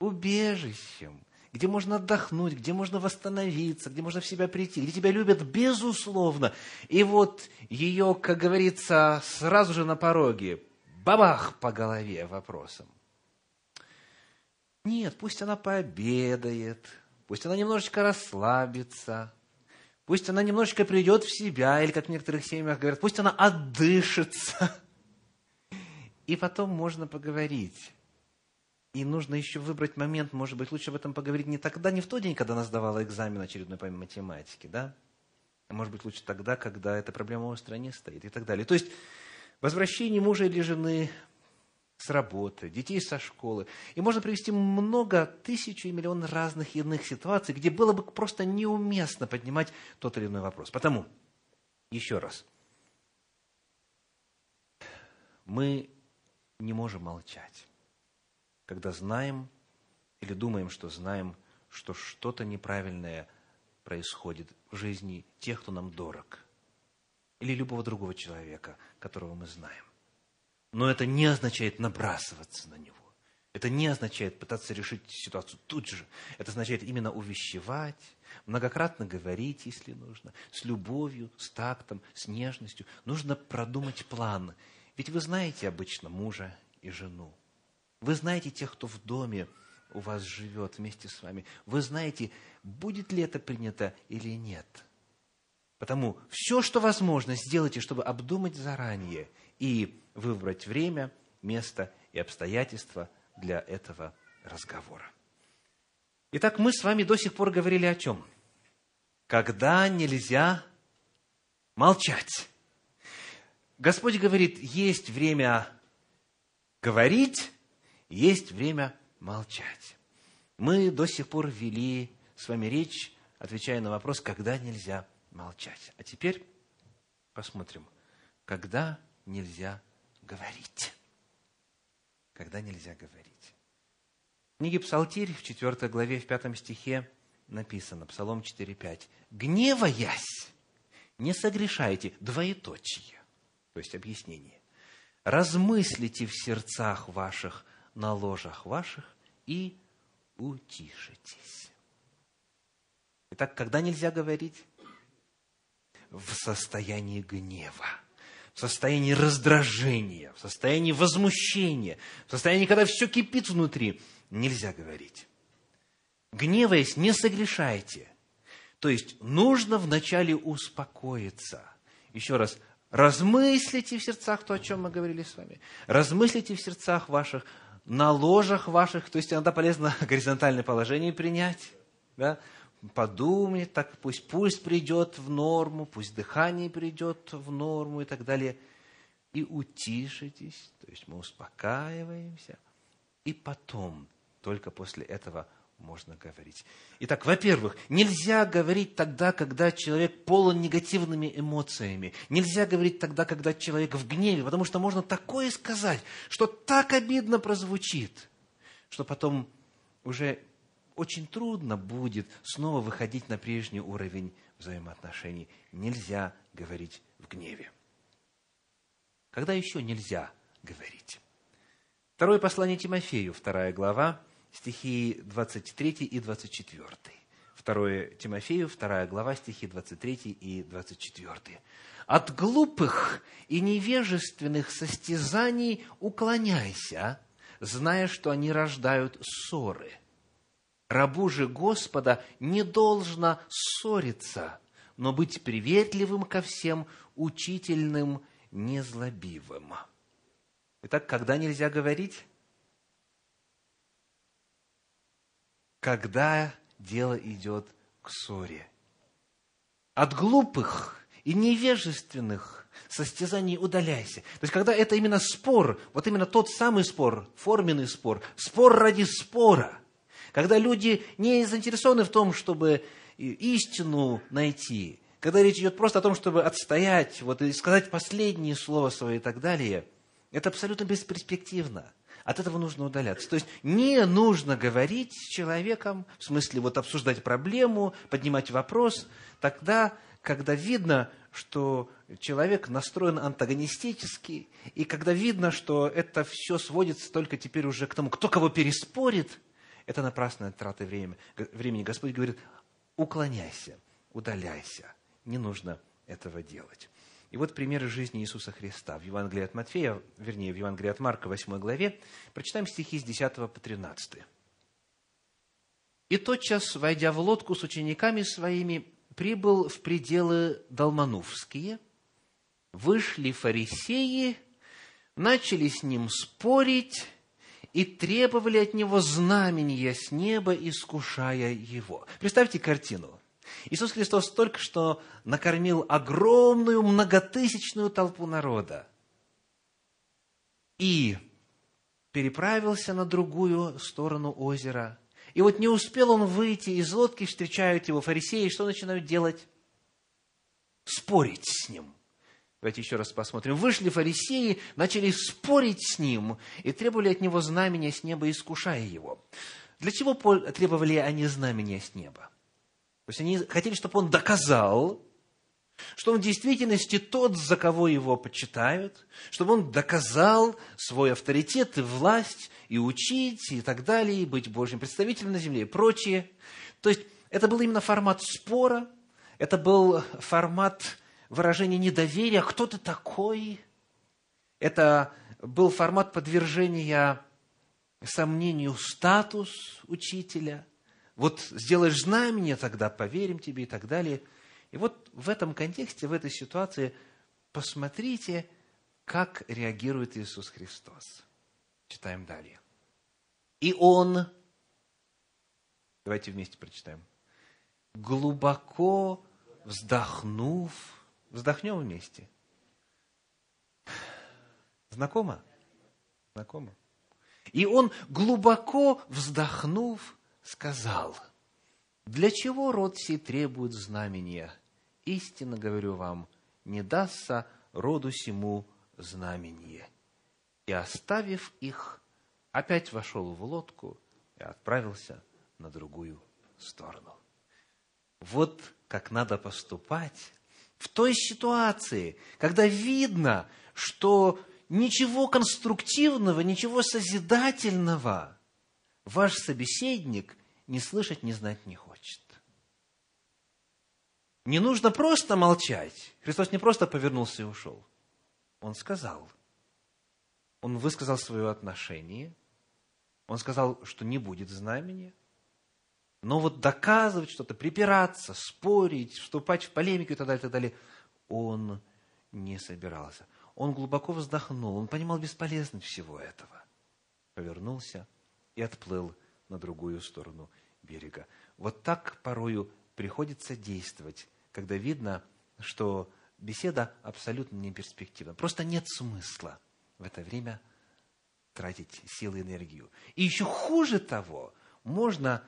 Убежищем, где можно отдохнуть, где можно восстановиться, где можно в себя прийти, где тебя любят безусловно. И вот ее, как говорится, сразу же на пороге, бабах по голове вопросом. Нет, пусть она пообедает, пусть она немножечко расслабится, пусть она немножечко придет в себя, или, как в некоторых семьях говорят, пусть она отдышится. И потом можно поговорить. И нужно еще выбрать момент, может быть, лучше об этом поговорить не тогда, не в тот день, когда она сдавала экзамен очередной по математике, да? А может быть, лучше тогда, когда эта проблема острая не стоит и так далее. То есть, возвращение мужа или жены с работы, детей со школы. И можно привести много, тысячу и миллион разных иных ситуаций, где было бы просто неуместно поднимать тот или иной вопрос. Потому, еще раз, мы не можем молчать, когда знаем или думаем, что знаем, что что-то неправильное происходит в жизни тех, кто нам дорог, или любого другого человека, которого мы знаем. Но это не означает набрасываться на него. Это не означает пытаться решить ситуацию тут же. Это означает именно увещевать, многократно говорить, если нужно, с любовью, с тактом, с нежностью. Нужно продумать план. Ведь вы знаете обычно мужа и жену. Вы знаете тех, кто в доме у вас живет вместе с вами. Вы знаете, будет ли это принято или нет. Потому все, что возможно, сделайте, чтобы обдумать заранее и выбрать время, место и обстоятельства для этого разговора. Итак, мы с вами до сих пор говорили о чем? Когда нельзя молчать. Господь говорит, есть время говорить, есть время молчать. Мы до сих пор вели с вами речь, отвечая на вопрос, когда нельзя молчать. А теперь посмотрим, когда нельзя говорить. Когда нельзя говорить. В книге Псалтирь в 4 главе, в 5 стихе написано, Псалом 4.5. «Гневаясь, не согрешайте, двоеточие». То есть объяснение. «Размыслите в сердцах ваших, на ложах ваших, и утишитесь». Итак, когда нельзя говорить? В состоянии гнева в состоянии раздражения, в состоянии возмущения, в состоянии, когда все кипит внутри, нельзя говорить. Гневаясь, не согрешайте. То есть нужно вначале успокоиться. Еще раз, размыслите в сердцах то, о чем мы говорили с вами. Размыслите в сердцах ваших, на ложах ваших, то есть иногда полезно горизонтальное положение принять, да? подумать, так пусть пульс придет в норму, пусть дыхание придет в норму и так далее. И утишитесь, то есть мы успокаиваемся, и потом, только после этого можно говорить. Итак, во-первых, нельзя говорить тогда, когда человек полон негативными эмоциями. Нельзя говорить тогда, когда человек в гневе, потому что можно такое сказать, что так обидно прозвучит, что потом уже очень трудно будет снова выходить на прежний уровень взаимоотношений. Нельзя говорить в гневе. Когда еще нельзя говорить? Второе послание Тимофею, вторая глава, стихи 23 и 24. Второе Тимофею, вторая глава, стихи 23 и 24. «От глупых и невежественных состязаний уклоняйся, зная, что они рождают ссоры» Рабу же Господа не должно ссориться, но быть приветливым ко всем, учительным, незлобивым. Итак, когда нельзя говорить? Когда дело идет к ссоре. От глупых и невежественных состязаний удаляйся. То есть, когда это именно спор, вот именно тот самый спор, форменный спор, спор ради спора – когда люди не заинтересованы в том, чтобы истину найти, когда речь идет просто о том, чтобы отстоять, вот, и сказать последнее слово свое и так далее, это абсолютно бесперспективно. От этого нужно удаляться. То есть не нужно говорить с человеком, в смысле вот обсуждать проблему, поднимать вопрос, тогда, когда видно, что человек настроен антагонистически, и когда видно, что это все сводится только теперь уже к тому, кто кого переспорит – это напрасная трата времени. Господь говорит, уклоняйся, удаляйся. Не нужно этого делать. И вот примеры жизни Иисуса Христа в Евангелии от Матфея, вернее, в Евангелии от Марка, 8 главе. Прочитаем стихи с 10 по 13. «И тотчас, войдя в лодку с учениками своими, прибыл в пределы Долманувские. Вышли фарисеи, начали с ним спорить и требовали от него знамения с неба, искушая его». Представьте картину. Иисус Христос только что накормил огромную многотысячную толпу народа и переправился на другую сторону озера. И вот не успел он выйти из лодки, встречают его фарисеи, что начинают делать? Спорить с ним. Давайте еще раз посмотрим. Вышли фарисеи, начали спорить с ним и требовали от него знамения с неба, искушая его. Для чего требовали они знамения с неба? То есть они хотели, чтобы он доказал, что он в действительности тот, за кого его почитают, чтобы он доказал свой авторитет и власть, и учить, и так далее, и быть Божьим представителем на земле, и прочее. То есть это был именно формат спора, это был формат выражения недоверия, кто ты такой. Это был формат подвержения сомнению статус учителя – вот сделаешь знамение, тогда поверим тебе и так далее. И вот в этом контексте, в этой ситуации, посмотрите, как реагирует Иисус Христос. Читаем далее. И Он, давайте вместе прочитаем, глубоко вздохнув, вздохнем вместе. Знакомо? Знакомо? И он, глубоко вздохнув, сказал, «Для чего род сей требует знамения? Истинно говорю вам, не дастся роду сему знамение». И, оставив их, опять вошел в лодку и отправился на другую сторону. Вот как надо поступать в той ситуации, когда видно, что ничего конструктивного, ничего созидательного ваш собеседник не слышать, не знать не хочет. Не нужно просто молчать. Христос не просто повернулся и ушел. Он сказал. Он высказал свое отношение. Он сказал, что не будет знамения. Но вот доказывать что-то, припираться, спорить, вступать в полемику и так далее, и так далее, он не собирался. Он глубоко вздохнул, он понимал бесполезность всего этого. Повернулся и отплыл на другую сторону берега. Вот так порою приходится действовать, когда видно, что беседа абсолютно не перспективна. Просто нет смысла в это время тратить силы и энергию. И еще хуже того, можно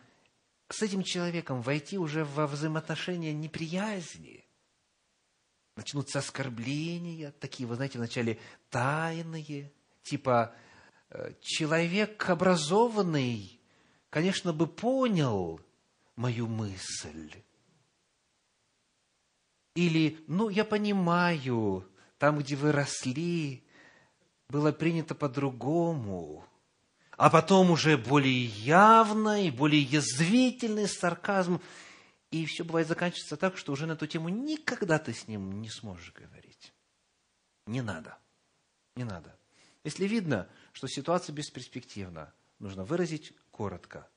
с этим человеком войти уже во взаимоотношения неприязни. Начнутся оскорбления, такие, вы знаете, вначале тайные, типа человек образованный, конечно, бы понял мою мысль. Или, ну, я понимаю, там, где вы росли, было принято по-другому. А потом уже более явно и более язвительный сарказм. И все бывает заканчивается так, что уже на эту тему никогда ты с ним не сможешь говорить. Не надо. Не надо. Если видно, что ситуация бесперспективна, нужно выразить коротко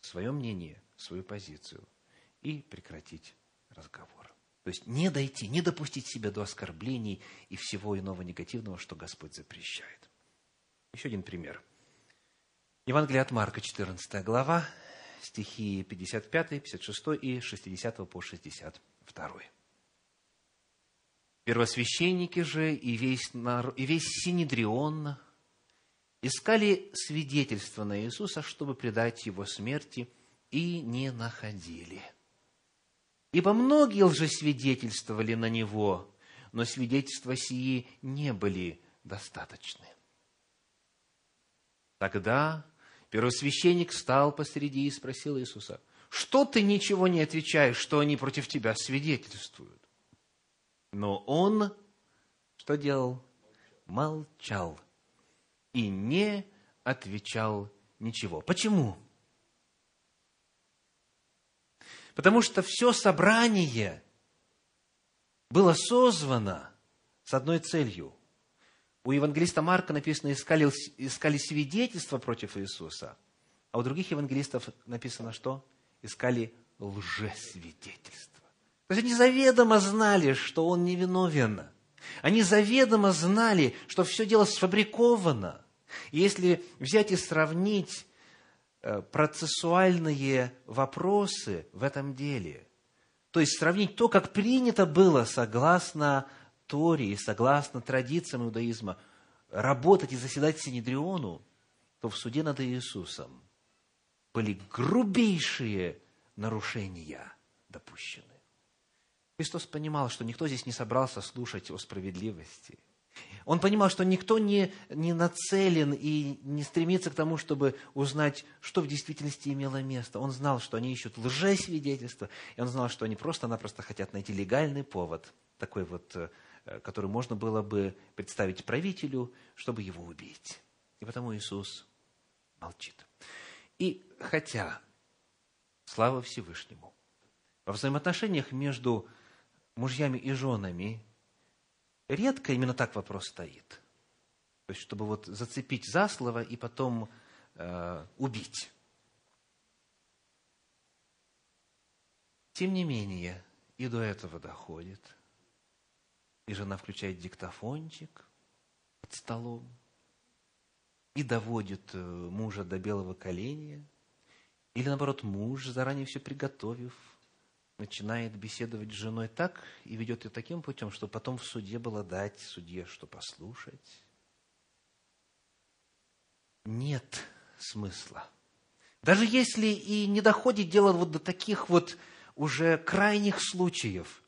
свое мнение, свою позицию и прекратить разговор. То есть не дойти, не допустить себя до оскорблений и всего иного негативного, что Господь запрещает. Еще один пример. Евангелие от Марка, 14 глава, стихи 55, 56 и 60 по 62. Первосвященники же и весь, народ, и весь Синедрион искали свидетельства на Иисуса, чтобы предать Его смерти, и не находили. Ибо многие лжесвидетельствовали на Него, но свидетельства сии не были достаточны. Тогда первосвященник встал посреди и спросил Иисуса, что ты ничего не отвечаешь, что они против тебя свидетельствуют? Но он что делал? Молчал и не отвечал ничего. Почему? Потому что все собрание было созвано с одной целью. У евангелиста Марка написано, искали, искали свидетельства против Иисуса, а у других евангелистов написано что? Искали лжесвидетельства. То есть они заведомо знали, что он невиновен. Они заведомо знали, что все дело сфабриковано. Если взять и сравнить э, процессуальные вопросы в этом деле, то есть сравнить то, как принято было согласно Торе согласно традициям иудаизма работать и заседать Синедриону, то в суде над Иисусом были грубейшие нарушения допущены. Христос понимал, что никто здесь не собрался слушать о справедливости. Он понимал, что никто не, не нацелен и не стремится к тому, чтобы узнать, что в действительности имело место. Он знал, что они ищут лжесвидетельства, и он знал, что они просто-напросто хотят найти легальный повод, такой вот, э, который можно было бы представить правителю, чтобы его убить. И потому Иисус молчит. И хотя, слава Всевышнему, во взаимоотношениях между мужьями и женами редко именно так вопрос стоит. То есть, чтобы вот зацепить за слово и потом э, убить. Тем не менее, и до этого доходит. И жена включает диктофончик под столом и доводит э, мужа до белого коленя. Или наоборот, муж, заранее все приготовив, начинает беседовать с женой так и ведет ее таким путем, что потом в суде было дать судье, что послушать. Нет смысла. Даже если и не доходит дело вот до таких вот уже крайних случаев,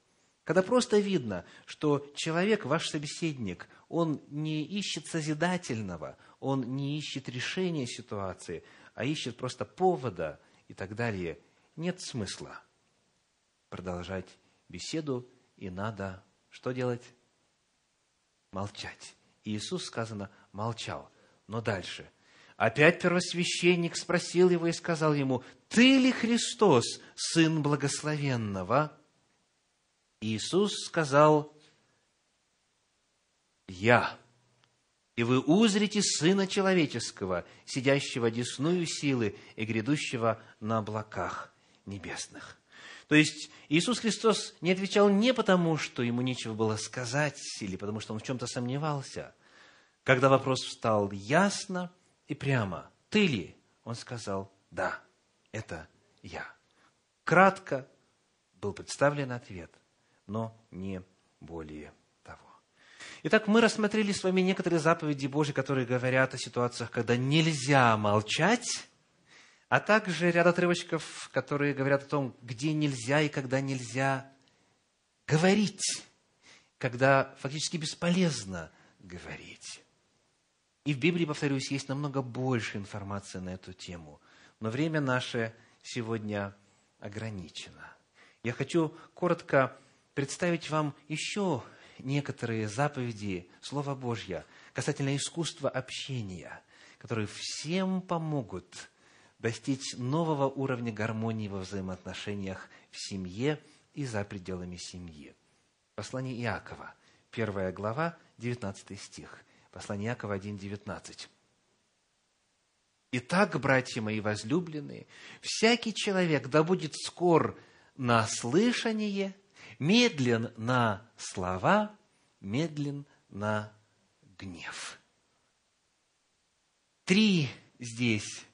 когда просто видно, что человек, ваш собеседник, он не ищет созидательного, он не ищет решения ситуации, а ищет просто повода и так далее, нет смысла – продолжать беседу, и надо что делать? Молчать. И Иисус, сказано, молчал. Но дальше. Опять первосвященник спросил его и сказал ему, «Ты ли Христос, Сын Благословенного?» Иисус сказал, «Я, и вы узрите Сына Человеческого, сидящего десную силы и грядущего на облаках небесных». То есть Иисус Христос не отвечал не потому, что ему нечего было сказать, или потому, что он в чем-то сомневался. Когда вопрос встал ясно и прямо, «Ты ли?» Он сказал, «Да, это я». Кратко был представлен ответ, но не более того. Итак, мы рассмотрели с вами некоторые заповеди Божьи, которые говорят о ситуациях, когда нельзя молчать, а также ряд отрывочков, которые говорят о том, где нельзя и когда нельзя говорить, когда фактически бесполезно говорить. И в Библии, повторюсь, есть намного больше информации на эту тему, но время наше сегодня ограничено. Я хочу коротко представить вам еще некоторые заповеди Слова Божьего касательно искусства общения, которые всем помогут достичь нового уровня гармонии во взаимоотношениях в семье и за пределами семьи. Послание Иакова, первая глава, 19 стих. Послание Иакова 1.19. Итак, братья мои возлюбленные, всякий человек да будет скор на слышание, медлен на слова, медлен на гнев. Три здесь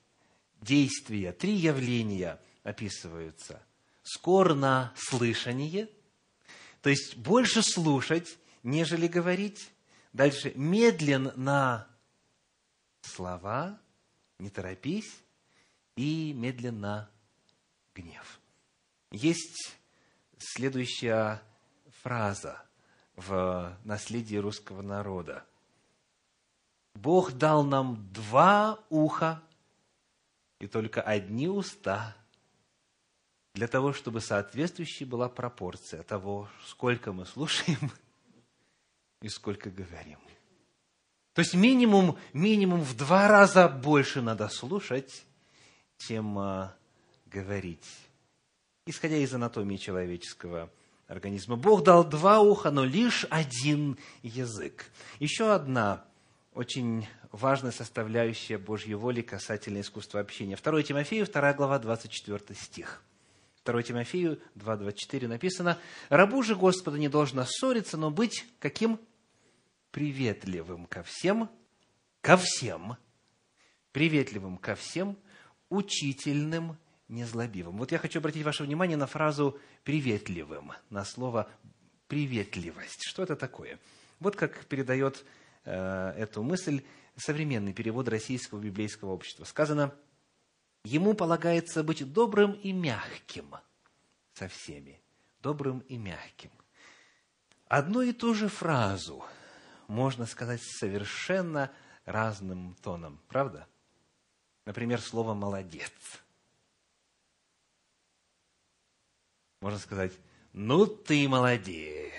действия, три явления описываются. Скор на слышание, то есть больше слушать, нежели говорить. Дальше медлен на слова, не торопись, и медленно гнев. Есть следующая фраза в наследии русского народа. Бог дал нам два уха и только одни уста для того, чтобы соответствующей была пропорция того, сколько мы слушаем и сколько говорим. То есть минимум, минимум в два раза больше надо слушать, чем а, говорить. исходя из анатомии человеческого организма. Бог дал два уха, но лишь один язык. Еще одна очень важная составляющая Божьей воли касательно искусства общения. 2 Тимофею, 2 глава, 24 стих. 2 Тимофею 2.24 написано, «Рабу же Господа не должно ссориться, но быть каким? Приветливым ко всем, ко всем, приветливым ко всем, учительным, незлобивым». Вот я хочу обратить ваше внимание на фразу «приветливым», на слово «приветливость». Что это такое? Вот как передает э, эту мысль современный перевод российского библейского общества. Сказано, ему полагается быть добрым и мягким со всеми. Добрым и мягким. Одну и ту же фразу можно сказать совершенно разным тоном, правда? Например, слово «молодец». Можно сказать «ну ты молодец».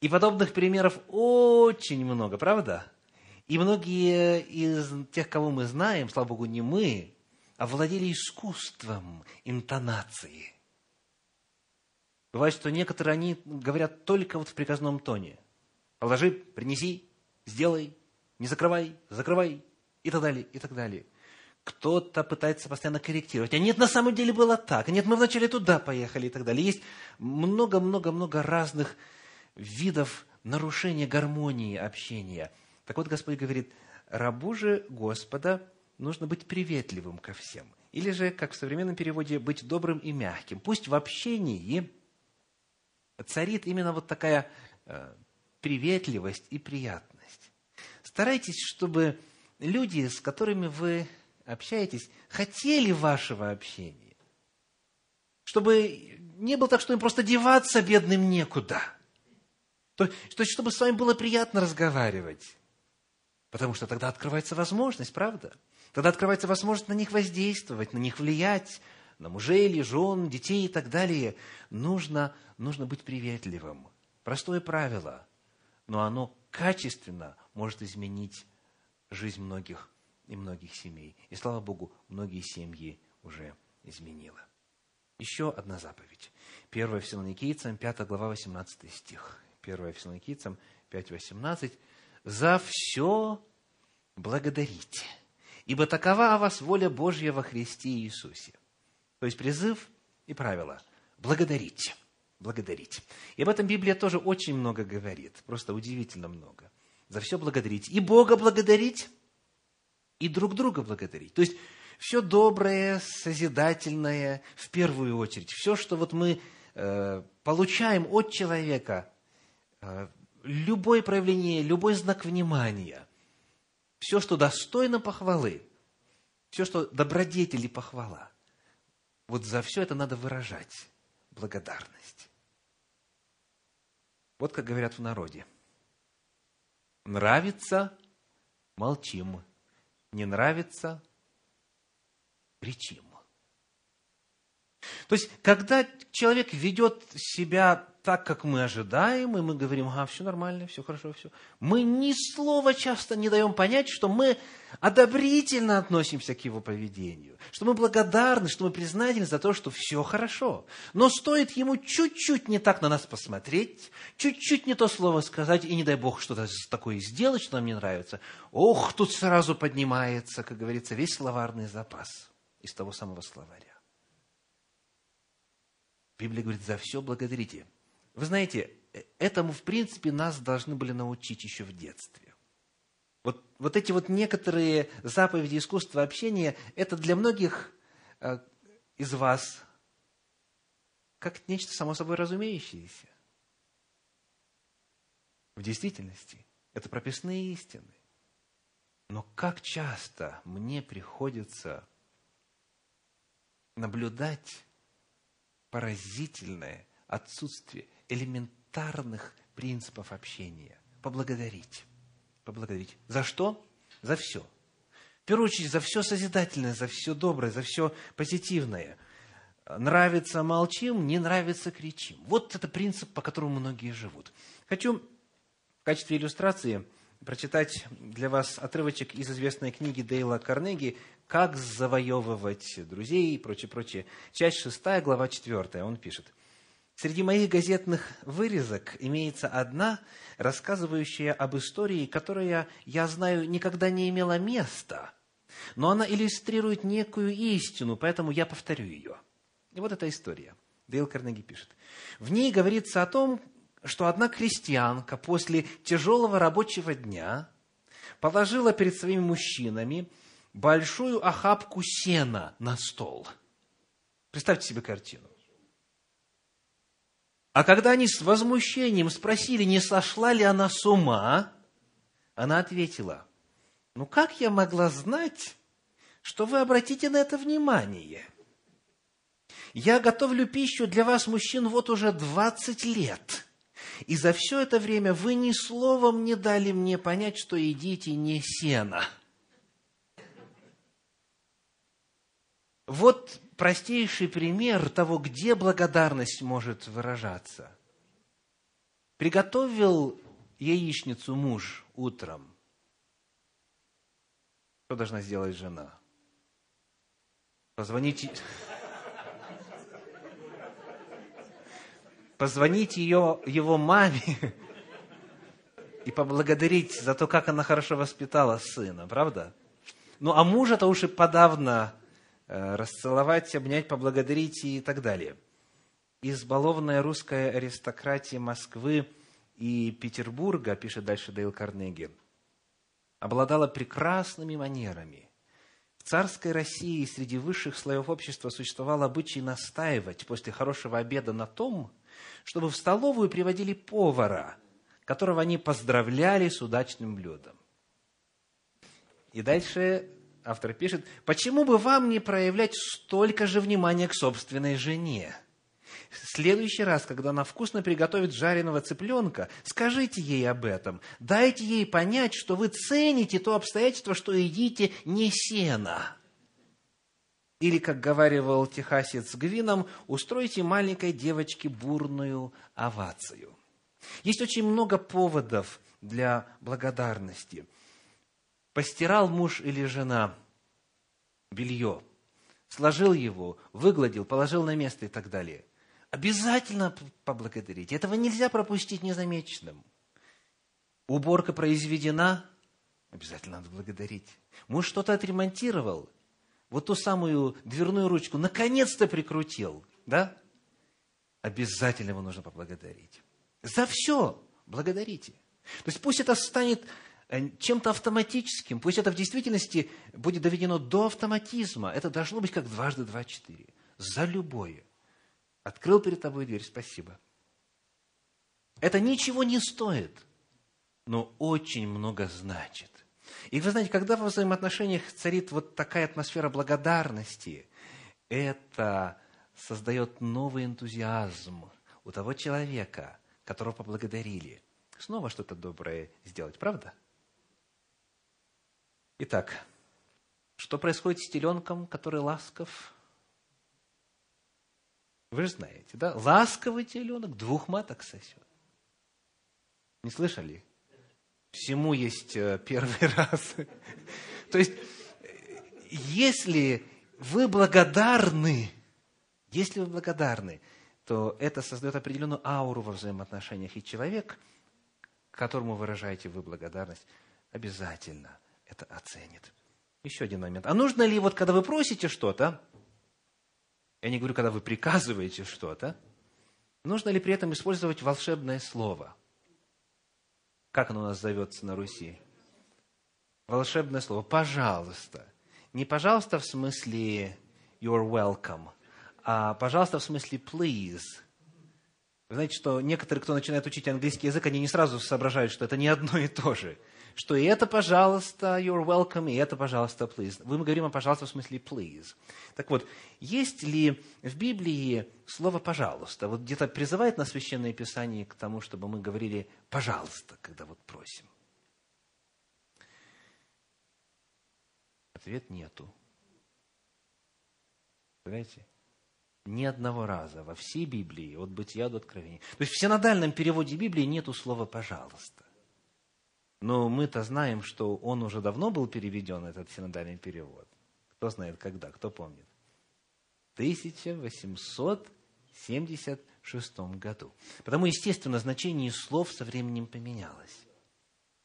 И подобных примеров очень много, правда? И многие из тех, кого мы знаем, слава Богу, не мы, овладели искусством интонации. Бывает, что некоторые, они говорят только вот в приказном тоне. Положи, принеси, сделай, не закрывай, закрывай, и так далее, и так далее. Кто-то пытается постоянно корректировать. А нет, на самом деле было так. А нет, мы вначале туда поехали и так далее. Есть много-много-много разных видов нарушения гармонии общения. Так вот, Господь говорит, рабу же Господа нужно быть приветливым ко всем. Или же, как в современном переводе, быть добрым и мягким. Пусть в общении царит именно вот такая э, приветливость и приятность. Старайтесь, чтобы люди, с которыми вы общаетесь, хотели вашего общения. Чтобы не было так, что им просто деваться бедным некуда – то, есть, чтобы с вами было приятно разговаривать. Потому что тогда открывается возможность, правда? Тогда открывается возможность на них воздействовать, на них влиять, на мужей или жен, детей и так далее. Нужно, нужно быть приветливым. Простое правило, но оно качественно может изменить жизнь многих и многих семей. И слава Богу, многие семьи уже изменило. Еще одна заповедь. 1 Фессалоникийцам, 5 глава, 18 стих. 1 Фессалоникийцам 5.18, «За все благодарите, ибо такова о вас воля Божья во Христе Иисусе». То есть призыв и правило – благодарите, благодарите. И об этом Библия тоже очень много говорит, просто удивительно много. За все благодарить. И Бога благодарить, и друг друга благодарить. То есть, все доброе, созидательное, в первую очередь, все, что вот мы э, получаем от человека, любое проявление, любой знак внимания, все, что достойно похвалы, все, что добродетели похвала, вот за все это надо выражать благодарность. Вот как говорят в народе. Нравится – молчим. Не нравится – кричим. То есть, когда человек ведет себя так, как мы ожидаем, и мы говорим, ага, все нормально, все хорошо, все. Мы ни слова часто не даем понять, что мы одобрительно относимся к его поведению, что мы благодарны, что мы признательны за то, что все хорошо. Но стоит ему чуть-чуть не так на нас посмотреть, чуть-чуть не то слово сказать, и не дай Бог что-то такое сделать, что нам не нравится, ох, тут сразу поднимается, как говорится, весь словарный запас из того самого словаря. Библия говорит, за все благодарите. Вы знаете, э, этому, в принципе, нас должны были научить еще в детстве. Вот, вот эти вот некоторые заповеди искусства общения, это для многих э, из вас как нечто само собой разумеющееся. В действительности, это прописные истины. Но как часто мне приходится наблюдать поразительное отсутствие элементарных принципов общения. Поблагодарить. Поблагодарить. За что? За все. В первую очередь, за все созидательное, за все доброе, за все позитивное. Нравится – молчим, не нравится – кричим. Вот это принцип, по которому многие живут. Хочу в качестве иллюстрации прочитать для вас отрывочек из известной книги Дейла Карнеги как завоевывать друзей и прочее, прочее. Часть шестая, глава четвертая, он пишет. Среди моих газетных вырезок имеется одна, рассказывающая об истории, которая, я знаю, никогда не имела места, но она иллюстрирует некую истину, поэтому я повторю ее. И вот эта история. Дейл Карнеги пишет. В ней говорится о том, что одна крестьянка после тяжелого рабочего дня положила перед своими мужчинами большую охапку сена на стол. Представьте себе картину. А когда они с возмущением спросили, не сошла ли она с ума, она ответила, ну как я могла знать, что вы обратите на это внимание? Я готовлю пищу для вас, мужчин, вот уже 20 лет. И за все это время вы ни словом не дали мне понять, что едите не сено. Вот простейший пример того, где благодарность может выражаться. Приготовил яичницу муж утром. Что должна сделать жена? Позвонить... Позвонить ее, его маме и поблагодарить за то, как она хорошо воспитала сына, правда? Ну, а мужа-то уж и подавно расцеловать, обнять, поблагодарить и так далее. Избалованная русская аристократия Москвы и Петербурга, пишет дальше Дейл Карнеги, обладала прекрасными манерами. В царской России среди высших слоев общества существовал обычай настаивать после хорошего обеда на том, чтобы в столовую приводили повара, которого они поздравляли с удачным блюдом. И дальше автор пишет, почему бы вам не проявлять столько же внимания к собственной жене? В следующий раз, когда она вкусно приготовит жареного цыпленка, скажите ей об этом. Дайте ей понять, что вы цените то обстоятельство, что едите не сено. Или, как говаривал техасец Гвином, устройте маленькой девочке бурную овацию. Есть очень много поводов для благодарности – постирал муж или жена белье, сложил его, выгладил, положил на место и так далее. Обязательно поблагодарить. Этого нельзя пропустить незамеченным. Уборка произведена, обязательно надо благодарить. Муж что-то отремонтировал, вот ту самую дверную ручку наконец-то прикрутил, да? Обязательно его нужно поблагодарить. За все благодарите. То есть пусть это станет чем-то автоматическим. Пусть это в действительности будет доведено до автоматизма. Это должно быть как дважды два четыре. За любое. Открыл перед тобой дверь, спасибо. Это ничего не стоит, но очень много значит. И вы знаете, когда во взаимоотношениях царит вот такая атмосфера благодарности, это создает новый энтузиазм у того человека, которого поблагодарили. Снова что-то доброе сделать, правда? Итак, что происходит с теленком, который ласков? Вы же знаете, да? Ласковый теленок двух маток сосет. Не слышали? Всему есть э, первый раз. То есть, если вы благодарны, если вы благодарны, то это создает определенную ауру во взаимоотношениях. И человек, которому выражаете вы благодарность, обязательно – это оценит. Еще один момент. А нужно ли, вот когда вы просите что-то, я не говорю, когда вы приказываете что-то, нужно ли при этом использовать волшебное слово? Как оно у нас зовется на Руси? Волшебное слово. Пожалуйста. Не пожалуйста в смысле you're welcome, а пожалуйста в смысле please. Вы знаете, что некоторые, кто начинает учить английский язык, они не сразу соображают, что это не одно и то же что и это, пожалуйста, you're welcome, и это, пожалуйста, please. Мы говорим о пожалуйста в смысле please. Так вот, есть ли в Библии слово «пожалуйста»? Вот где-то призывает на Священное Писание к тому, чтобы мы говорили «пожалуйста», когда вот просим. Ответ нету. Понимаете? Ни одного раза во всей Библии, от бытия до откровения. То есть в синодальном переводе Библии нету слова «пожалуйста». Но мы-то знаем, что он уже давно был переведен, этот синодальный перевод. Кто знает когда, кто помнит? В 1876 году. Потому, естественно, значение слов со временем поменялось.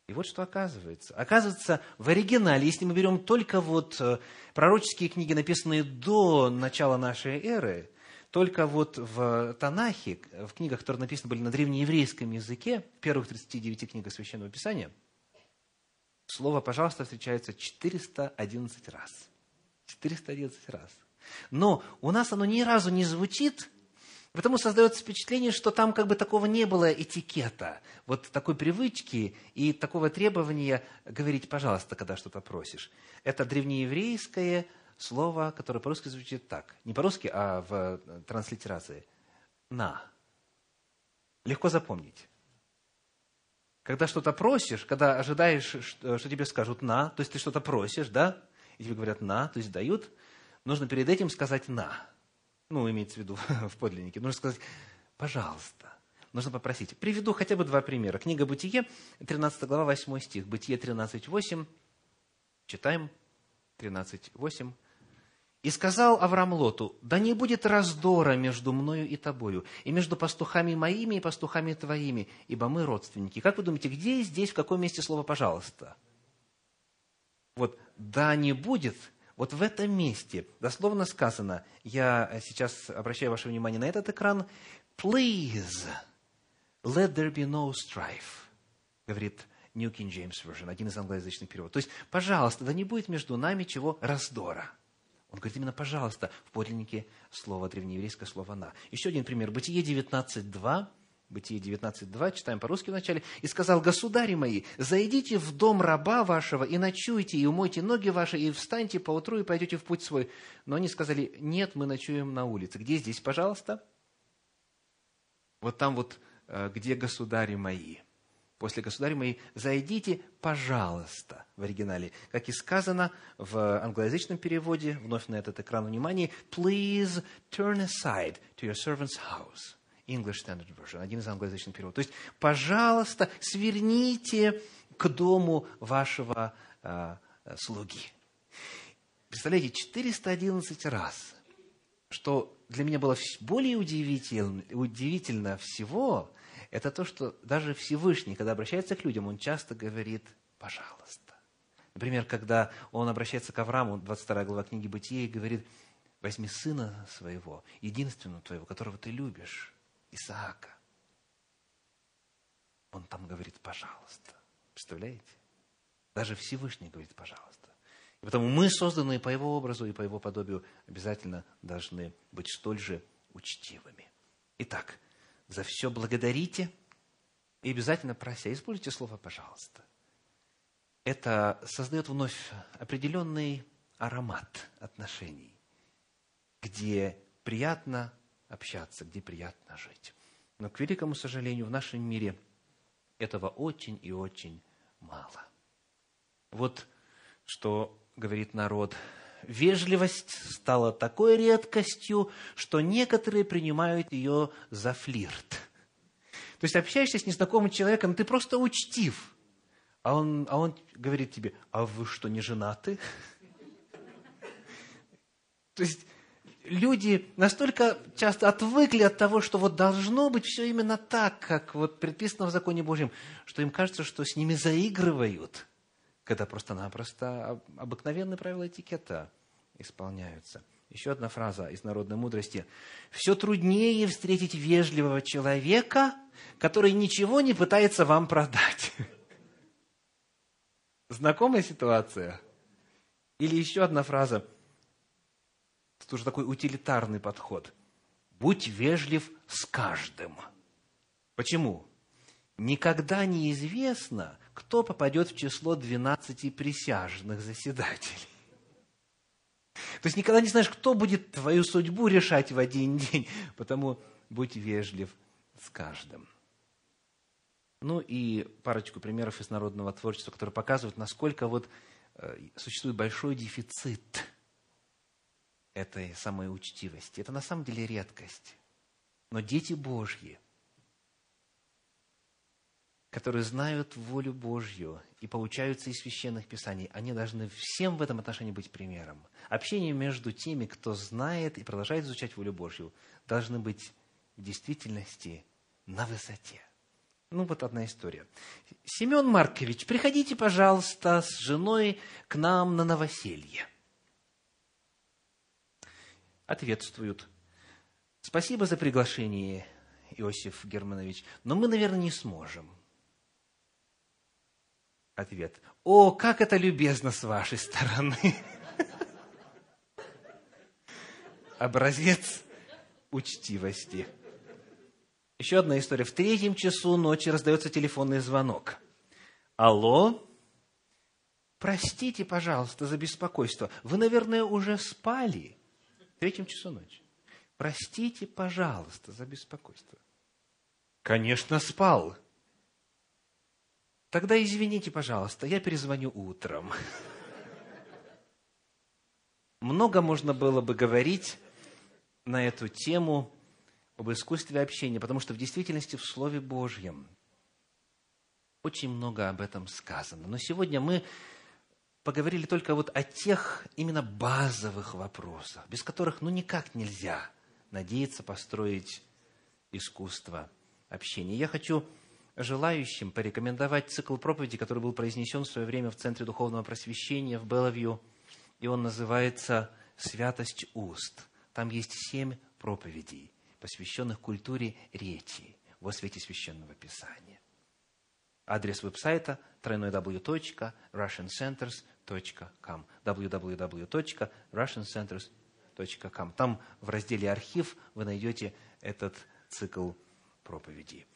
И вот что оказывается. Оказывается, в оригинале, если мы берем только вот э, пророческие книги, написанные до начала нашей эры, только вот в Танахе, в книгах, которые написаны были на древнееврейском языке, в первых 39 книгах Священного Писания, слово «пожалуйста» встречается 411 раз. 411 раз. Но у нас оно ни разу не звучит Потому создается впечатление, что там как бы такого не было этикета, вот такой привычки и такого требования говорить «пожалуйста», когда что-то просишь. Это древнееврейское слово, которое по-русски звучит так. Не по-русски, а в транслитерации. «На». Легко запомнить. Когда что-то просишь, когда ожидаешь, что тебе скажут «на», то есть ты что-то просишь, да, и тебе говорят «на», то есть дают, нужно перед этим сказать «на» ну, имеется в виду в подлиннике, нужно сказать, пожалуйста, нужно попросить. Приведу хотя бы два примера. Книга Бытие, 13 глава, 8 стих. Бытие 13, 8. Читаем. 13, 8. «И сказал Авраам Лоту, да не будет раздора между мною и тобою, и между пастухами моими и пастухами твоими, ибо мы родственники». Как вы думаете, где здесь, в каком месте слово «пожалуйста»? Вот «да не будет» Вот в этом месте дословно сказано, я сейчас обращаю ваше внимание на этот экран, «Please, let there be no strife», говорит New King James Version, один из англоязычных переводов. То есть, пожалуйста, да не будет между нами чего раздора. Он говорит именно «пожалуйста» в подлиннике слова, древнееврейское слово «на». Еще один пример. Бытие 19.2 Бытие 19.2, читаем по-русски вначале. «И сказал, государи мои, зайдите в дом раба вашего и ночуйте, и умойте ноги ваши, и встаньте поутру, и пойдете в путь свой». Но они сказали, нет, мы ночуем на улице. Где здесь, пожалуйста? Вот там вот, э, где государи мои. После государи мои, зайдите, пожалуйста, в оригинале. Как и сказано в англоязычном переводе, вновь на этот экран внимание, please turn aside to your servant's house. English Standard Version, один из англоязычных переводов. То есть, пожалуйста, сверните к дому вашего э, слуги. Представляете, 411 раз, что для меня было более удивительно, удивительно всего, это то, что даже Всевышний, когда обращается к людям, он часто говорит «пожалуйста». Например, когда он обращается к Аврааму, 22 глава книги Бытия, и говорит, возьми сына своего, единственного твоего, которого ты любишь, Исаака. Он там говорит, пожалуйста. Представляете? Даже Всевышний говорит, пожалуйста. И потому мы, созданные по Его образу и по Его подобию, обязательно должны быть столь же учтивыми. Итак, за все благодарите и обязательно прося. Используйте слово «пожалуйста». Это создает вновь определенный аромат отношений, где приятно общаться, где приятно жить. Но, к великому сожалению, в нашем мире этого очень и очень мало. Вот что говорит народ. Вежливость стала такой редкостью, что некоторые принимают ее за флирт. То есть общаешься с незнакомым человеком, ты просто учтив. А он, а он говорит тебе, а вы что, не женаты? То есть люди настолько часто отвыкли от того, что вот должно быть все именно так, как вот предписано в законе Божьем, что им кажется, что с ними заигрывают, когда просто-напросто обыкновенные правила этикета исполняются. Еще одна фраза из народной мудрости. «Все труднее встретить вежливого человека, который ничего не пытается вам продать». Знакомая ситуация? Или еще одна фраза – это уже такой утилитарный подход. Будь вежлив с каждым. Почему? Никогда не известно, кто попадет в число 12 присяжных заседателей. То есть никогда не знаешь, кто будет твою судьбу решать в один день. Потому будь вежлив с каждым. Ну и парочку примеров из народного творчества, которые показывают, насколько вот э, существует большой дефицит этой самой учтивости. Это на самом деле редкость. Но дети Божьи, которые знают волю Божью и поучаются из священных писаний, они должны всем в этом отношении быть примером. Общение между теми, кто знает и продолжает изучать волю Божью, должны быть в действительности на высоте. Ну, вот одна история. Семен Маркович, приходите, пожалуйста, с женой к нам на новоселье. Ответствуют. Спасибо за приглашение, Иосиф Германович, но мы, наверное, не сможем. Ответ. О, как это любезно с вашей стороны. Образец учтивости. Еще одна история. В третьем часу ночи раздается телефонный звонок. Алло? Простите, пожалуйста, за беспокойство. Вы, наверное, уже спали. В третьем часу ночи. Простите, пожалуйста, за беспокойство. Конечно, спал. Тогда извините, пожалуйста, я перезвоню утром. Много можно было бы говорить на эту тему об искусстве общения, потому что в действительности в Слове Божьем очень много об этом сказано. Но сегодня мы поговорили только вот о тех именно базовых вопросах, без которых ну никак нельзя надеяться построить искусство общения. Я хочу желающим порекомендовать цикл проповедей, который был произнесен в свое время в Центре Духовного Просвещения в Беловью, и он называется «Святость уст». Там есть семь проповедей, посвященных культуре речи во свете Священного Писания. Адрес веб-сайта www.russiancenters.com www.russiancenters.com Там в разделе «Архив» вы найдете этот цикл проповедей.